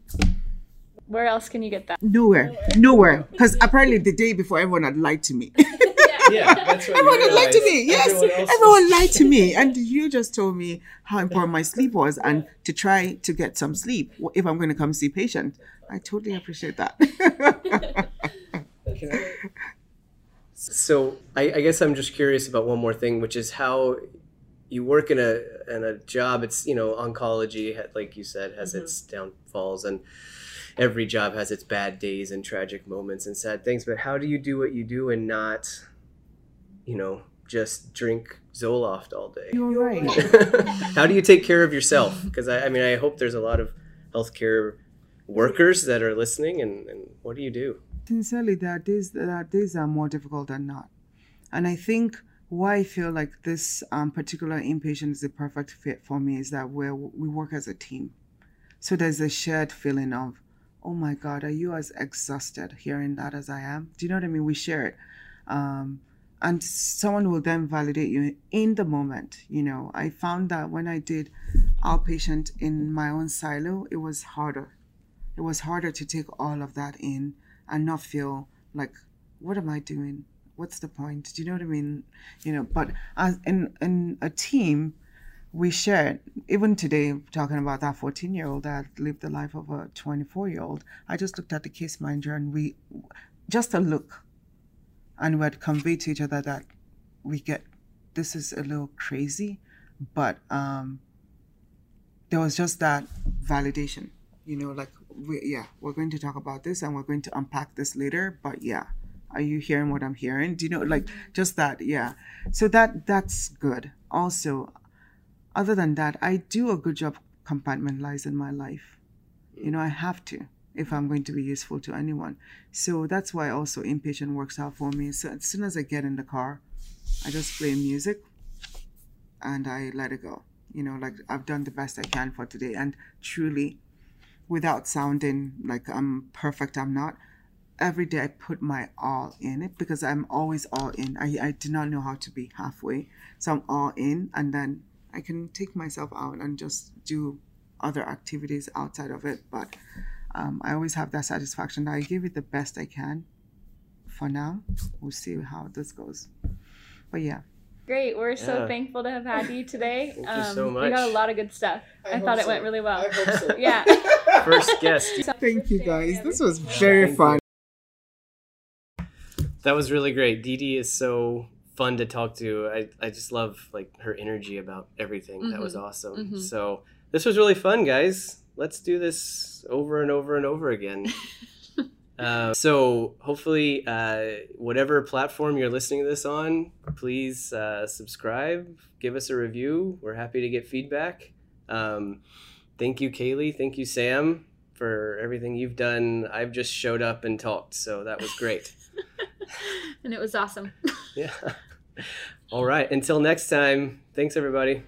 Where else can you get that? Nowhere. Nowhere. Because apparently the day before, everyone had lied to me. <laughs> yeah, everyone lied to me. Yes, everyone, everyone lied to me, <laughs> and you just told me how important my sleep was, and to try to get some sleep if I'm going to come see patient. I totally appreciate that. <laughs> okay. So I, I, guess I'm just curious about one more thing, which is how you work in a in a job. It's you know oncology, like you said, has mm-hmm. its downfalls, and every job has its bad days and tragic moments and sad things. But how do you do what you do and not, you know, just drink Zoloft all day? You're right. <laughs> how do you take care of yourself? Because I, I mean, I hope there's a lot of healthcare workers that are listening, and, and what do you do? sincerely, there are days are days that are more difficult than not, and I think why I feel like this um, particular inpatient is the perfect fit for me is that we we work as a team, so there's a shared feeling of, oh my God, are you as exhausted hearing that as I am? Do you know what I mean? We share it. Um, and someone will then validate you in the moment. You know, I found that when I did outpatient in my own silo, it was harder. It was harder to take all of that in and not feel like, what am I doing? What's the point? Do you know what I mean? You know, but as in in a team, we shared even today talking about that 14 year old that lived the life of a 24 year old i just looked at the case manager and we just a look and we had conveyed to each other that we get this is a little crazy but um there was just that validation you know like we, yeah we're going to talk about this and we're going to unpack this later but yeah. Are you hearing what i'm hearing? Do you know like just that yeah. So that that's good. Also other than that i do a good job compartmentalizing my life. You know i have to if i'm going to be useful to anyone. So that's why also inpatient works out for me. So as soon as i get in the car i just play music and i let it go. You know like i've done the best i can for today. And truly without sounding like i'm perfect i'm not every day i put my all in it because i'm always all in. I, I do not know how to be halfway. So i'm all in and then i can take myself out and just do other activities outside of it. But um, i always have that satisfaction that i give it the best i can for now we'll see how this goes but yeah Great. We're so thankful to have had you today. Thank you so much. We got a lot of good stuff. I, I thought hope it went really well. I hope so. <laughs> yeah. <laughs> First guest. thank you guys this was very fun That was really great. Dee Dee is so fun to talk to. I, I just love like her energy about everything. That was awesome. Mhm. So this was really fun, guys. Let's do this over and over and over again. <laughs> uh, so hopefully, uh, whatever platform you're listening to this on, please uh, subscribe, give us a review. We're happy to get feedback. Um, thank you, Kaylee. Thank you, Sam, for everything you've done. I've just showed up and talked, so that was great. <laughs> <laughs> and it was awesome. Yeah. All right. Until next time, thanks everybody.